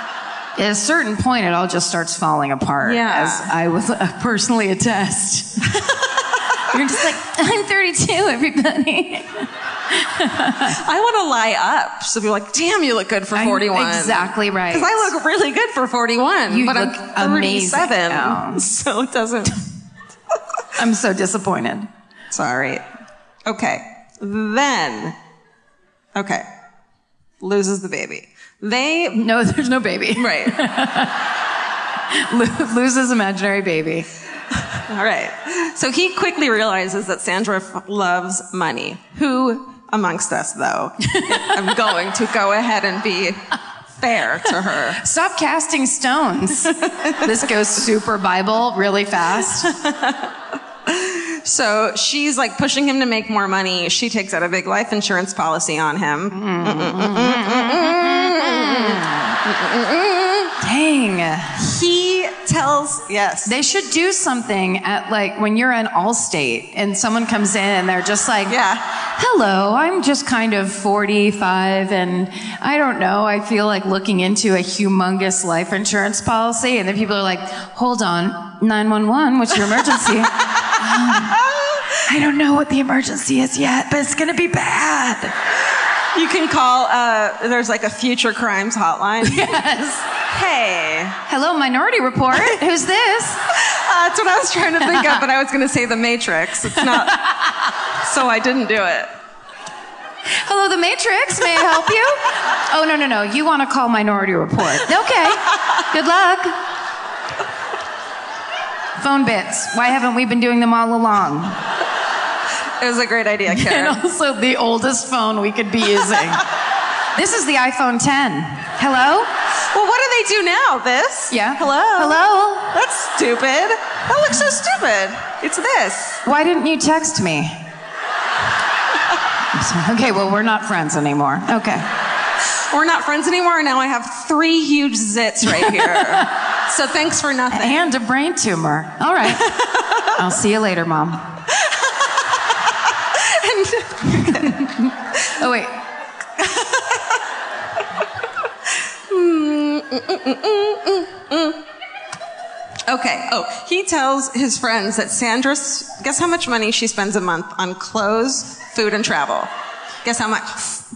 at a certain point, it all just starts falling apart. Yeah. As I will personally attest. You're just like, I'm 32, everybody. I want to lie up. So people are like, damn, you look good for I'm 41. exactly right. Because I look really good for 41. You but look I'm amazing. 37. Oh. So it doesn't. I'm so disappointed. Sorry. Okay. Then. Okay. Loses the baby. They. No, there's no baby. Right. Lo- Loses imaginary baby. All right. So he quickly realizes that Sandra f- loves money. Who amongst us, though, I'm going to go ahead and be fair to her. Stop casting stones. this goes super Bible really fast. So she's like pushing him to make more money. She takes out a big life insurance policy on him. Dang. He tells, yes. They should do something at like when you're in Allstate and someone comes in and they're just like, Yeah. hello, I'm just kind of 45 and I don't know, I feel like looking into a humongous life insurance policy. And then people are like, hold on, 911, what's your emergency? um, I don't know what the emergency is yet, but it's going to be bad. You can call, uh, there's like a future crimes hotline. Yes. Hey, Hello, Minority Report. Who's this? Uh, that's what I was trying to think of, but I was going to say The Matrix. It's not. so I didn't do it. Hello, The Matrix. May I help you? Oh, no, no, no. You want to call Minority Report. Okay. Good luck. Phone bits. Why haven't we been doing them all along? It was a great idea, Karen. And also the oldest phone we could be using. this is the iPhone 10. Hello? Well, what do they do now? This? Yeah. Hello? Hello? That's stupid. That looks so stupid. It's this. Why didn't you text me? Okay, well, we're not friends anymore. Okay. We're not friends anymore, now I have three huge zits right here. so thanks for nothing. And a brain tumor. All right. I'll see you later, Mom. oh, wait. Okay. Oh, he tells his friends that Sandra, guess how much money she spends a month on clothes, food, and travel? Guess how much?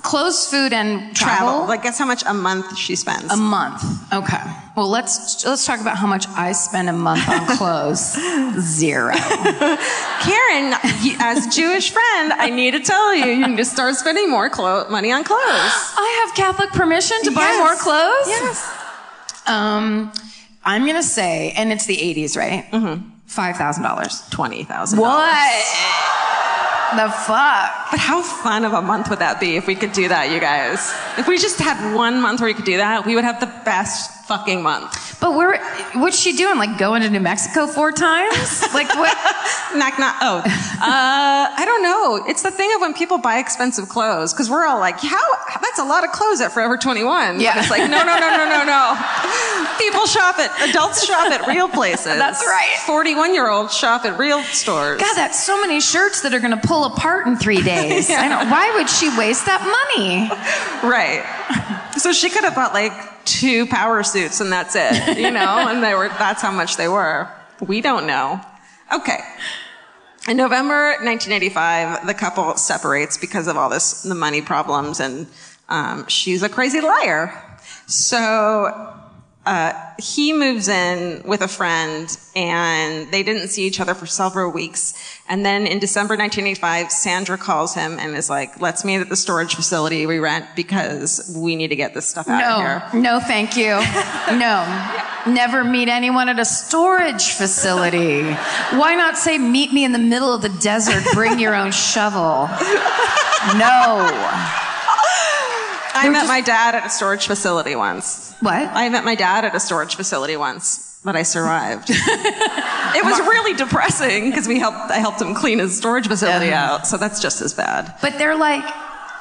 Clothes, food, and travel? Like, guess how much a month she spends? A month. Okay. Well, let's let's talk about how much I spend a month on clothes. Zero. Karen, as a Jewish friend, I need to tell you, you need to start spending more clo- money on clothes. I have Catholic permission to buy more clothes. Yes. Um, I'm gonna say, and it's the '80s, right? Mm-hmm. Five thousand dollars. Twenty thousand. What? The fuck? But how fun of a month would that be if we could do that, you guys? If we just had one month where we could do that, we would have the best fucking month. But where? What's she doing? Like going to New Mexico four times? Like what? Knock, knock. Oh, uh, I don't know. It's the thing of when people buy expensive clothes because we're all like, how? That's a lot of clothes at Forever 21. Yeah. But it's like, no, no, no, no, no, no. People shop at adults shop at real places. That's right. 41 year olds shop at real stores. God, that's so many shirts that are gonna pull apart in three days. I don't, why would she waste that money? Right. So she could have bought like two power suits and that's it, you know, and they were, that's how much they were. We don't know. Okay. In November 1985, the couple separates because of all this, the money problems and, um, she's a crazy liar. So, uh, he moves in with a friend and they didn't see each other for several weeks. And then in December 1985, Sandra calls him and is like, let's meet at the storage facility we rent because we need to get this stuff out of here. No, no, thank you. No, never meet anyone at a storage facility. Why not say meet me in the middle of the desert? Bring your own shovel. No. I met my dad at a storage facility once. What? I met my dad at a storage facility once, but I survived. it was really depressing because we helped, I helped him clean his storage facility Yeah. out, so that's just as bad. But they're like,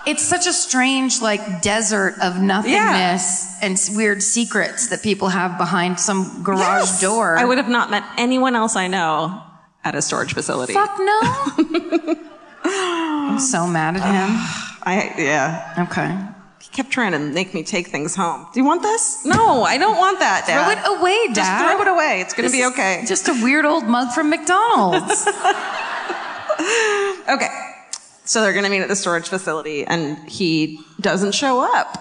it's such a strange like desert of nothingness and weird secrets that people have behind some garage Yes. door. I would have not met anyone else I know at a storage facility. Fuck no. I'm so mad at him. I, yeah. Okay. Kept trying to make me take things home. Do you want this? No, I don't want that, Throw it away, Dad. Just throw it away. It's going to be okay. Just a weird old mug from McDonald's. Okay. So they're going to meet at the storage facility and he doesn't show up.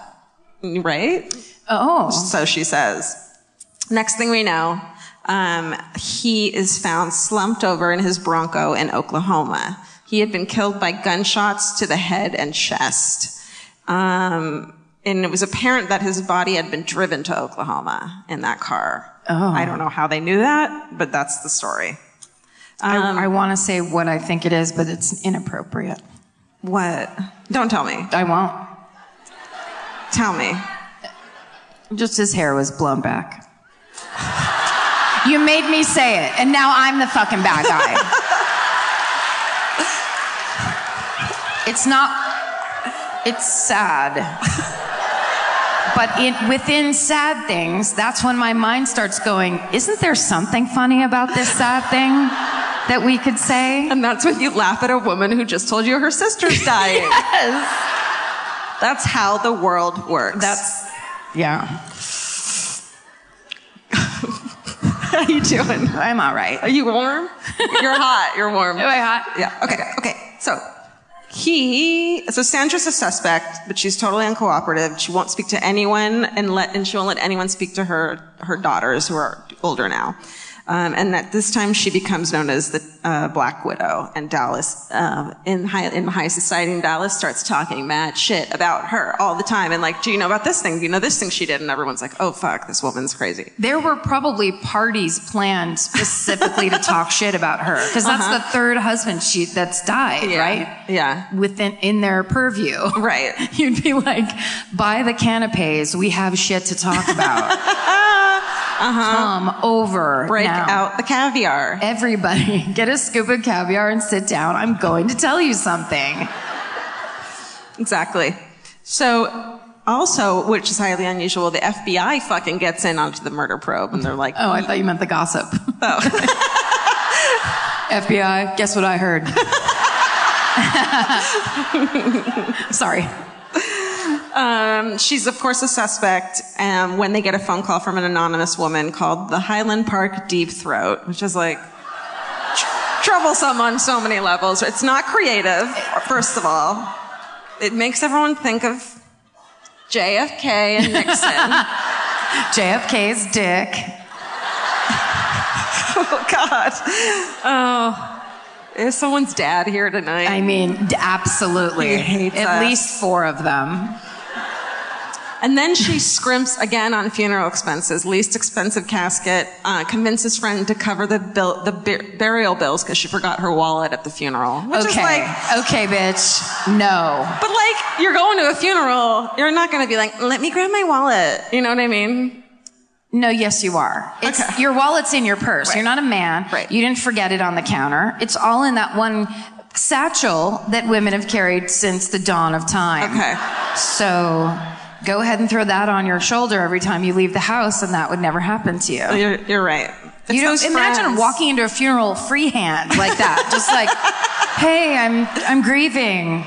Right? oh. So she says. Next thing we know, um, he is found slumped over in his Bronco in Oklahoma. He had been killed by gunshots to the head and chest. Um, and it was apparent that his body had been driven to Oklahoma in that car. Oh. I don't know how they knew that, but that's the story. I, I want to say what I think it is, but it's inappropriate. What? Don't tell me. I won't. Tell me. Just his hair was blown back. You made me say it, and now I'm the fucking bad guy. it's not. It's sad. But in, within sad things, that's when my mind starts going, isn't there something funny about this sad thing that we could say? And that's when you laugh at a woman who just told you her sister's dying. Yes. That's how the world works. That's, yeah. how you doing? I'm all right. Are you warm? You're hot. You're warm. Am I hot? Yeah. Okay. Okay. So he, so Sandra's a suspect, but she's totally uncooperative. She won't speak to anyone and let, and she won't let anyone speak to her, her daughters who are older now. Um, and at this time, she becomes known as the uh, Black Widow. And Dallas, uh, in high in high society in Dallas, starts talking mad shit about her all the time. And like, do you know about this thing? Do you know this thing she did? And everyone's like, oh fuck, this woman's crazy. There were probably parties planned specifically to talk shit about her because that's the third husband she that's died, Yeah. right? Yeah. Within in their purview, Right. You'd be like, buy the canapes. We have shit to talk about. Uh-huh. Come over. Break now. out the caviar. Everybody, get a scoop of caviar and sit down. I'm going to tell you something. Exactly. So, also, which is highly unusual, the FBI fucking gets in onto the murder probe, and they're like, Oh, I thought you meant the gossip. Oh. FBI, guess what I heard? Sorry. Um, she's of course a suspect um, when they get a phone call from an anonymous woman called the Highland Park Deep Throat, which is like tr- troublesome on so many levels. It's not creative, first of all. It makes everyone think of JFK and Nixon. JFK's dick. oh God. Oh. Is someone's dad here tonight? I mean, absolutely. At us. least four of them. And then she scrimps again on funeral expenses, least expensive casket, uh, convinces friend to cover the bill, the bur- burial bills because she forgot her wallet at the funeral. Which is okay. like, okay, bitch. No. but like, you're going to a funeral, you're not going to be like, let me grab my wallet. You know what I mean? No, yes, you are. It's Okay. your wallet's in your purse. Right. You're not a man. Right. You didn't forget it on the counter. It's all in that one satchel that women have carried since the dawn of time. Okay. So go ahead and throw that on your shoulder every time you leave the house, and that would never happen to you. You're, you're right. It's you don't imagine friends. walking into a funeral freehand like that, just like, "Hey, I'm I'm grieving.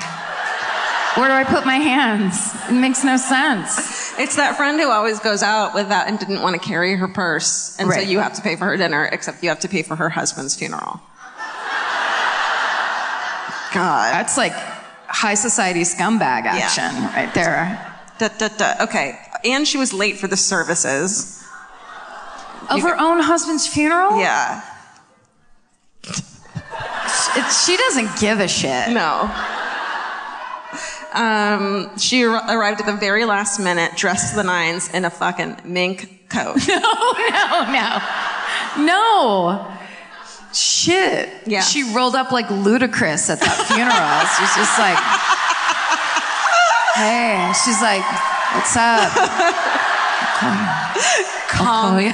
Where do I put my hands?" It makes no sense. It's that friend who always goes out with that and didn't want to carry her purse. And so you have to pay for her dinner, except you have to pay for her husband's funeral. God. That's like high society scumbag action right there. Da, da, da. Okay. And she was late for the services. Of her own husband's funeral? Yeah. It, she doesn't give a shit. No. Um, she ar- arrived at the very last minute, dressed to the nines in a fucking mink coat. No, no, no. No. Shit. Yeah. She rolled up like Ludacris at that funeral. She's just like, hey. She's like, what's up? Call me.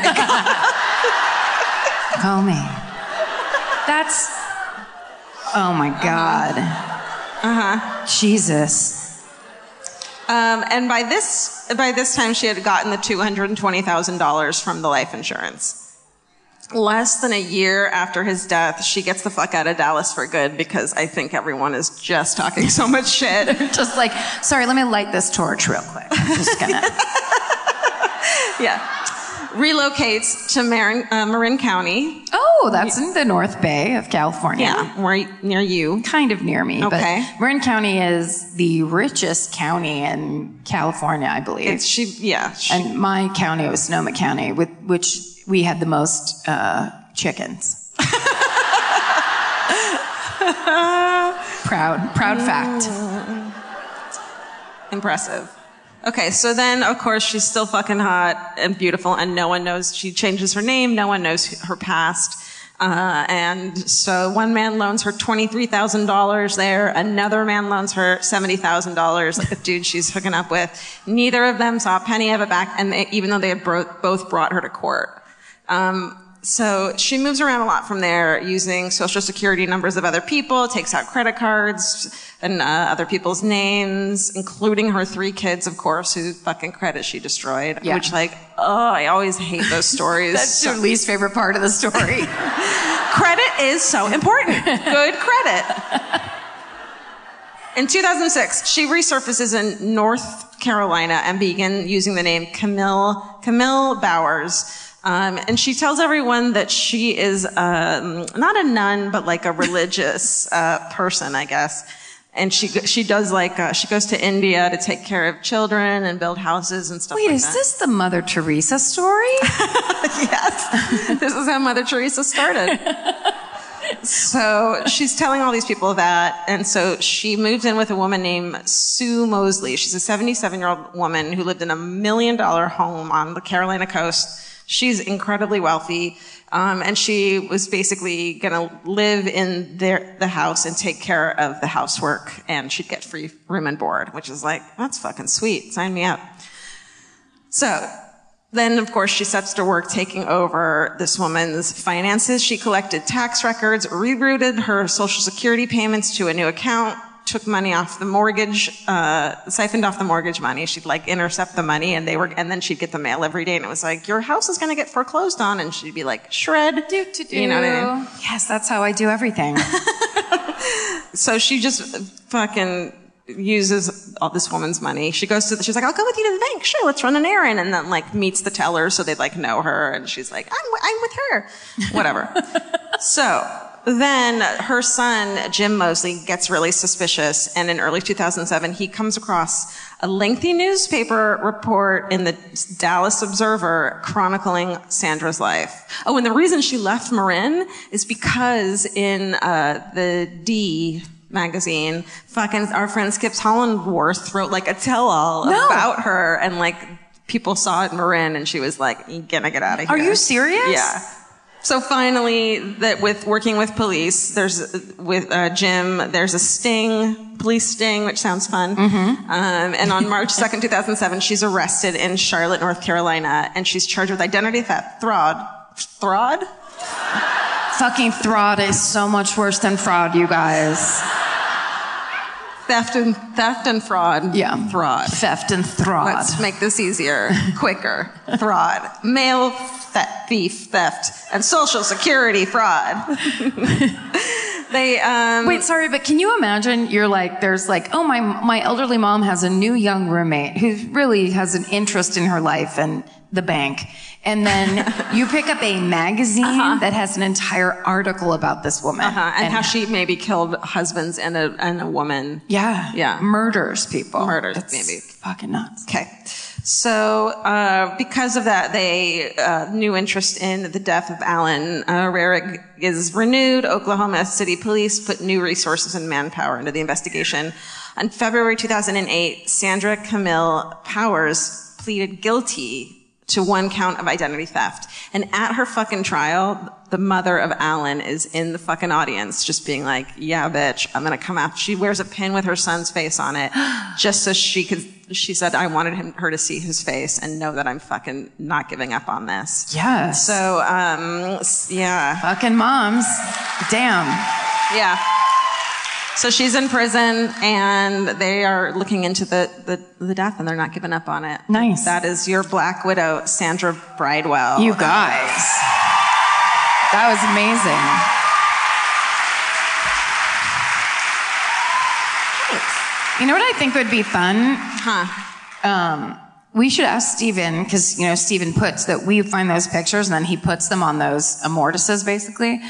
Call me. That's. Oh my God. Uh huh. Jesus. Um, and by this, by this time, she had gotten the $220,000 from the life insurance. Less than a year after his death, she gets the fuck out of Dallas for good because I think everyone is just talking so much shit. Just like, sorry, let me light this torch real quick. I'm just gonna. yeah. Relocates to Marin, uh, Marin County. Oh, that's in the North Bay of California. Yeah, where, near you. Kind of near me. Okay. But Marin County is the richest county in California, I believe. It's she, yeah. She, and my county was Sonoma County, with which we had the most uh, chickens. proud, proud fact. Impressive. Okay, so then of course she's still fucking hot and beautiful, and no one knows. She changes her name. No one knows her past. Uh, and so one man loans her twenty-three thousand dollars there. Another man loans her seventy thousand dollars, like the dude she's hooking up with. Neither of them saw a penny of it back, and they, even though they had bro- both brought her to court. Um, so she moves around a lot from there using social security numbers of other people, takes out credit cards and uh, other people's names, including her three kids, of course, whose fucking credit she destroyed. Yeah. Which, like, oh, I always hate those stories. That's So- your least favorite part of the story. credit is so important. Good credit. In 2006, she resurfaces in North Carolina and begins using the name Camille Camille Bowers. Um, and she tells everyone that she is um, not a nun, but like a religious uh, person, I guess. And she she does like uh, she goes to India to take care of children and build houses and stuff. Wait, like is that. this the Mother Teresa story? yes. this is how Mother Teresa started. so she's telling all these people that. And so she moved in with a woman named Sue Mosley. She's a 77 year old woman who lived in a million dollar home on the Carolina coast. She's incredibly wealthy. Um, and she was basically going to live in their, the house and take care of the housework. And she'd get free room and board, which is like, that's fucking sweet. Sign me up. So then, of course, she sets to work taking over this woman's finances. She collected tax records, rerouted her social security payments to a new account, took money off the mortgage, uh, siphoned off the mortgage money. She'd like intercept the money and they were, and then she'd get the mail every day and it was like, your house is going to get foreclosed on. And she'd be like, shred. do, do, do. You know what I mean? Yes, that's how I do everything. So she just fucking uses all this woman's money. She goes to the, she's like, I'll go with you to the bank. Sure, let's run an errand. And then like meets the teller so they like know her. And she's like, I'm, I'm with her. Whatever. so then her son, Jim Mosley, gets really suspicious. And in early 2007, he comes across a lengthy newspaper report in the Dallas Observer chronicling Sandra's life. Oh, and the reason she left Marin is because in uh, the D magazine, fucking our friend Skip Hollandsworth wrote like a tell-all No. about her, and like people saw it in Marin, and she was like, "You gotta get out of here." Are you serious? Yeah. So finally, that with working with police, there's with uh, Jim, there's a sting, police sting, which sounds fun. Mm-hmm. Um, and on March 2nd, 2007, she's arrested in Charlotte, North Carolina, and she's charged with identity theft, fraud, fraud. Fucking fraud is so much worse than fraud, you guys. Theft and theft and fraud. Yeah. Fraud. Theft and fraud. Let's make this easier, quicker. fraud. Mail theft, thief, theft, and social security fraud. they um Wait, sorry, but can you imagine you're like, there's like, oh, my, my elderly mom has a new young roommate who really has an interest in her life and the bank. And then you pick up a magazine that has an entire article about this woman. uh, and, how she maybe killed husbands and a and a woman. yeah, Yeah. murders people. Murders, It's maybe. Fucking nuts. Okay. So, uh, because of that, they, uh, new interest in the death of Alan uh, Rehrig is renewed. Oklahoma City Police put new resources and manpower into the investigation. On February 2008, Sandra Camille Bowers pleaded guilty to one count of identity theft. And at her fucking trial, the mother of Alan is in the fucking audience, just being like, yeah, bitch, I'm gonna come out. She wears a pin with her son's face on it, just so she could, she said, I wanted him, her to see his face and know that I'm fucking not giving up on this. Yes. So, um, yeah, Fucking moms. Damn. yeah. So she's in prison and they are looking into the, the, the death and they're not giving up on it. Nice. That is your Black Widow, Sandra Bridewell. You guys. That was amazing. You know what I think would be fun? Huh. Um, we should ask Steven, because, you know, Steven puts that we find those pictures and then he puts them on those mortises basically.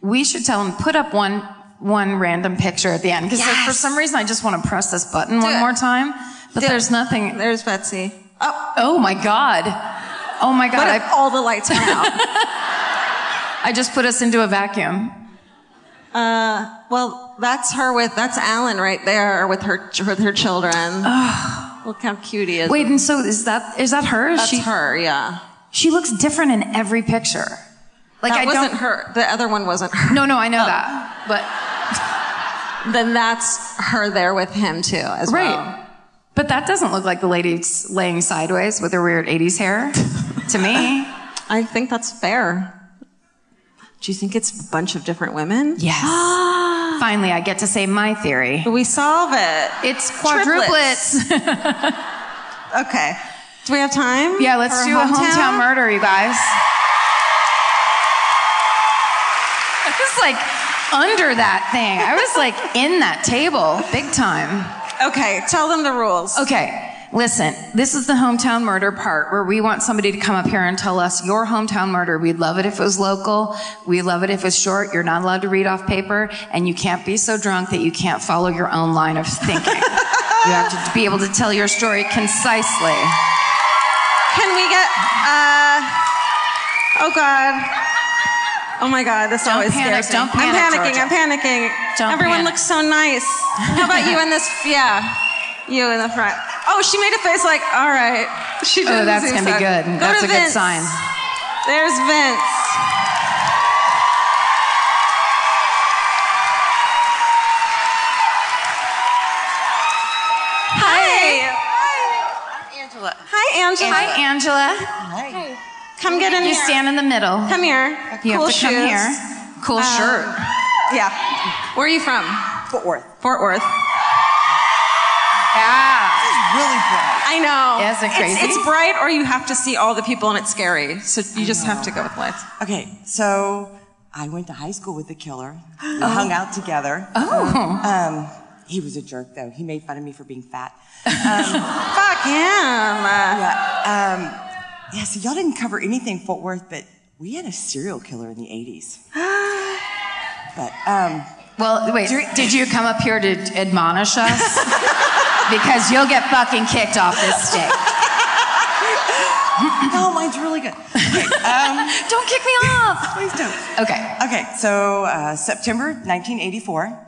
We should tell him, put up one, one random picture at the end. Because Yes. for some reason, I just want to press this button one it. more time. But Do it. there's nothing. There's Betsy. Oh, Oh my God. Oh my God. I, all the lights went out? I just put us into a vacuum. uh, well, that's her with, that's Alan right there with her, with her children. Look how cute he is. Wait, and so is that is that her? that's she her, yeah. she looks different in every picture. Like that I wasn't her. The other one wasn't her. No, no, I know that, but Then that's her there with him too, as well. right. well. But that doesn't look like the lady laying sideways with her weird '80s hair. to me, I think that's fair. Do you think it's a bunch of different women? yes. Finally, I get to say my theory. We solve it. It's quadruplets. Okay. Do we have time? yeah, let's do a hometown murder, you guys. Under that thing. I was like in that table, big time. Okay, tell them the rules. Okay. listen, this is the hometown murder part where we want somebody to come up here and tell us your hometown murder. We'd love it if it was local. We'd love it if it's short. You're not allowed to read off paper and you can't be so drunk that you can't follow your own line of thinking. you have to be able to tell your story concisely. Can we get, uh, oh God. Oh my God, this Don't always panic, scares me. don't panic, I'm panicking, Georgia. I'm panicking. Don't Everyone panic. looks so nice. How about you in this? Yeah, you in the front. Oh, she made a face like, all right. She did Oh, that's gonna be good. Go That's to a good sign. There's Vince. Hi. Hi. Angela. Hi, Angela. Hi, Angela. Hi. Come get in You here. stand in the middle. Come here. You cool have to come shoes. here. Cool shirt. Yeah. Where are you from? Fort Worth. Fort Worth. Yeah. It's really bright. I know. Yeah, isn't it It's- crazy? It's, bright, or you have to see all the people and it's scary. So you just have to go with lights. Okay, so I went to high school with the killer. We hung out together. Oh. Um, he was a jerk, though. He made fun of me for being fat. Fuck him. Uh, Yeah. Um, yeah, so y'all didn't cover anything Fort Worth, but we had a serial killer in the 80s. but, um, Well, wait. Did you come up here to admonish us? because you'll get fucking kicked off this stage. no, mine's really good. Okay, um, Don't kick me off. please don't. Okay. Okay, so uh, September 1984,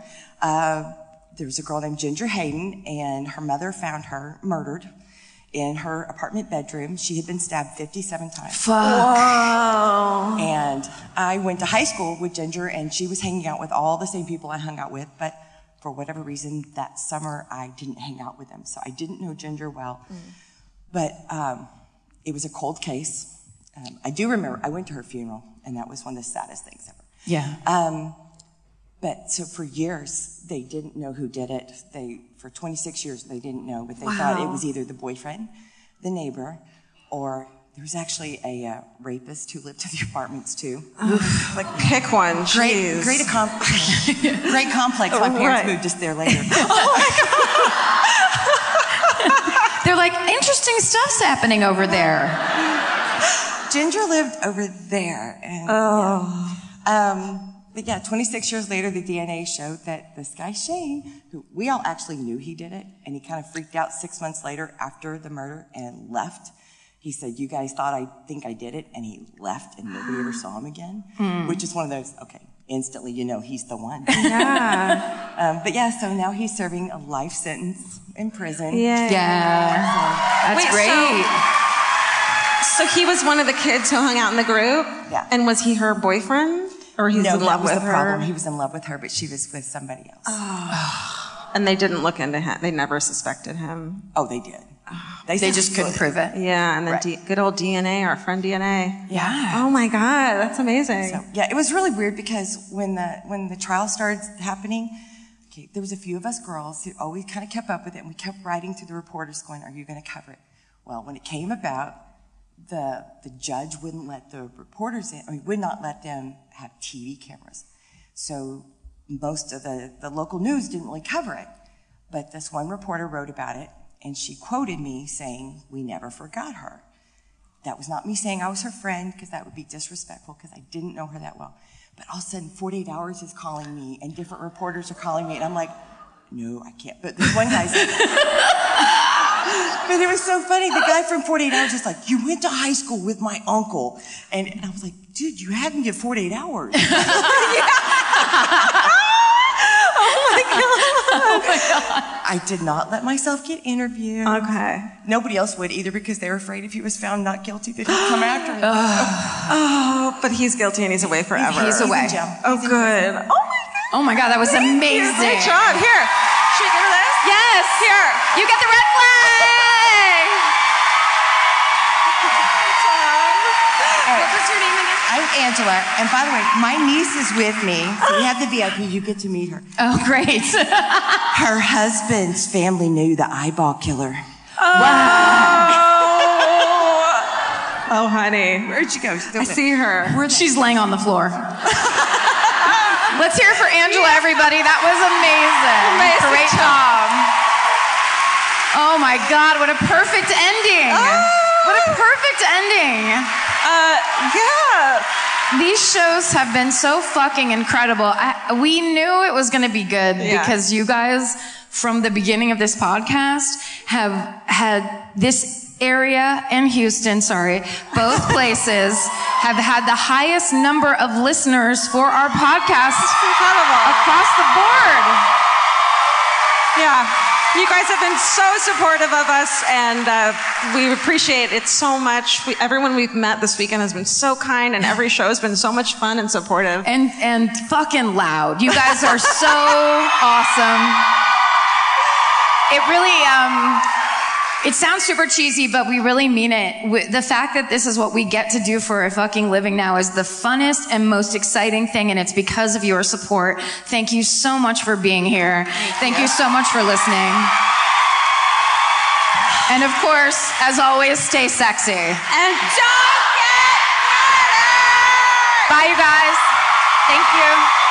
uh, there was a girl named Ginger Hayden, and her mother found her murdered in her apartment bedroom. She had been stabbed 57 times. Fuck. And I went to high school with Ginger, and she was hanging out with all the same people I hung out with, but for whatever reason, that summer I didn't hang out with them. So I didn't know Ginger well. But um, it was a cold case. Um, I do remember I went to her funeral, and that was one of the saddest things ever. Yeah. Um, but so for years, they didn't know who did it. They, for 26 years, they didn't know, but they thought it was either the boyfriend, the neighbor, or there was actually a uh, rapist who lived in the apartments too. like, pick one. Great, Jeez. great, accom- great complex. My parents right. moved us there later. oh They're like, interesting stuff's happening over there. Ginger lived over there. And, oh. Um, but yeah, 26 years later, the DNA showed that this guy Shane, who we all actually knew he did it, and he kind of freaked out six months later after the murder and left. He said, "You guys thought I think I did it," and he left, and nobody ever saw him again. Which is one of those. Okay, instantly you know he's the one. Yeah. um, but yeah, so now he's serving a life sentence in prison. yeah. Yeah. That's Wait, so- great. So he was one of the kids who hung out in the group? Yeah. And was he her boyfriend? Or he's No, in love with her? problem. He was in love with her, but she was with somebody else. Oh. And they didn't look into him. They never suspected him. Oh, they did. Oh. They said just couldn't prove it. Yeah, and then Right. D- good old DNA, our friend DNA. Yeah. Oh my God, that's amazing. So yeah, it was really weird because when the when the trial started happening, okay, there was a few of us girls who always kind of kept up with it, and we kept writing to the reporters, going, "Are you going to cover it?" Well, when it came about, the the judge wouldn't let the reporters in. I mean, would not let them have TV cameras. So most of the the local news didn't really cover it. But this one reporter wrote about it, and she quoted me saying, "We never forgot her." That was not me saying I was her friend because that would be disrespectful because I didn't know her that well. But all of a sudden, 48 Hours is calling me and different reporters are calling me, and I'm like, no, I can't. But this one guy's but it was so funny. The guy from 48 Hours is like, you went to high school with my uncle. And, and I was like, dude, you had me at 48 Hours. Oh, oh my god. I did not let myself get interviewed. okay. Nobody else would either because they were afraid if he was found not guilty that he'd come after him. Oh, but he's guilty and he's away forever. He's away. in jail. Oh, He's good. Oh my God. Oh my God, that was amazing. Great job. Here. Should we give her this? Yes. Here. You get the red flag. What was your name again? I'm Angela, and by the way, my niece is with me. So we have the VIP. You get to meet her. Oh, great. Her husband's family knew the eyeball killer. Oh, oh honey. Where'd she go? I see her. She's laying on the floor. Let's hear it for Angela, everybody. That was amazing. Amazing Great job. job. Oh my God, what a perfect ending. What a perfect ending. Uh, yeah. These shows have been so fucking incredible. I, we knew it was going to be good Yeah. because you guys, from the beginning of this podcast, have had this area and Houston, sorry, both places have had the highest number of listeners for our podcast across the board. Yeah. You guys have been so supportive of us, and uh, we appreciate it so much. We, everyone we've met this weekend has been so kind, and every show has been so much fun and supportive. and and fucking loud. You guys are so awesome. It really um it sounds super cheesy, but we really mean it. The fact that this is what we get to do for a fucking living now is the funnest and most exciting thing, and it's because of your support. Thank you so much for being here. Thank you so much for listening. And of course, as always, stay sexy. And don't get Bye, you guys. Thank you.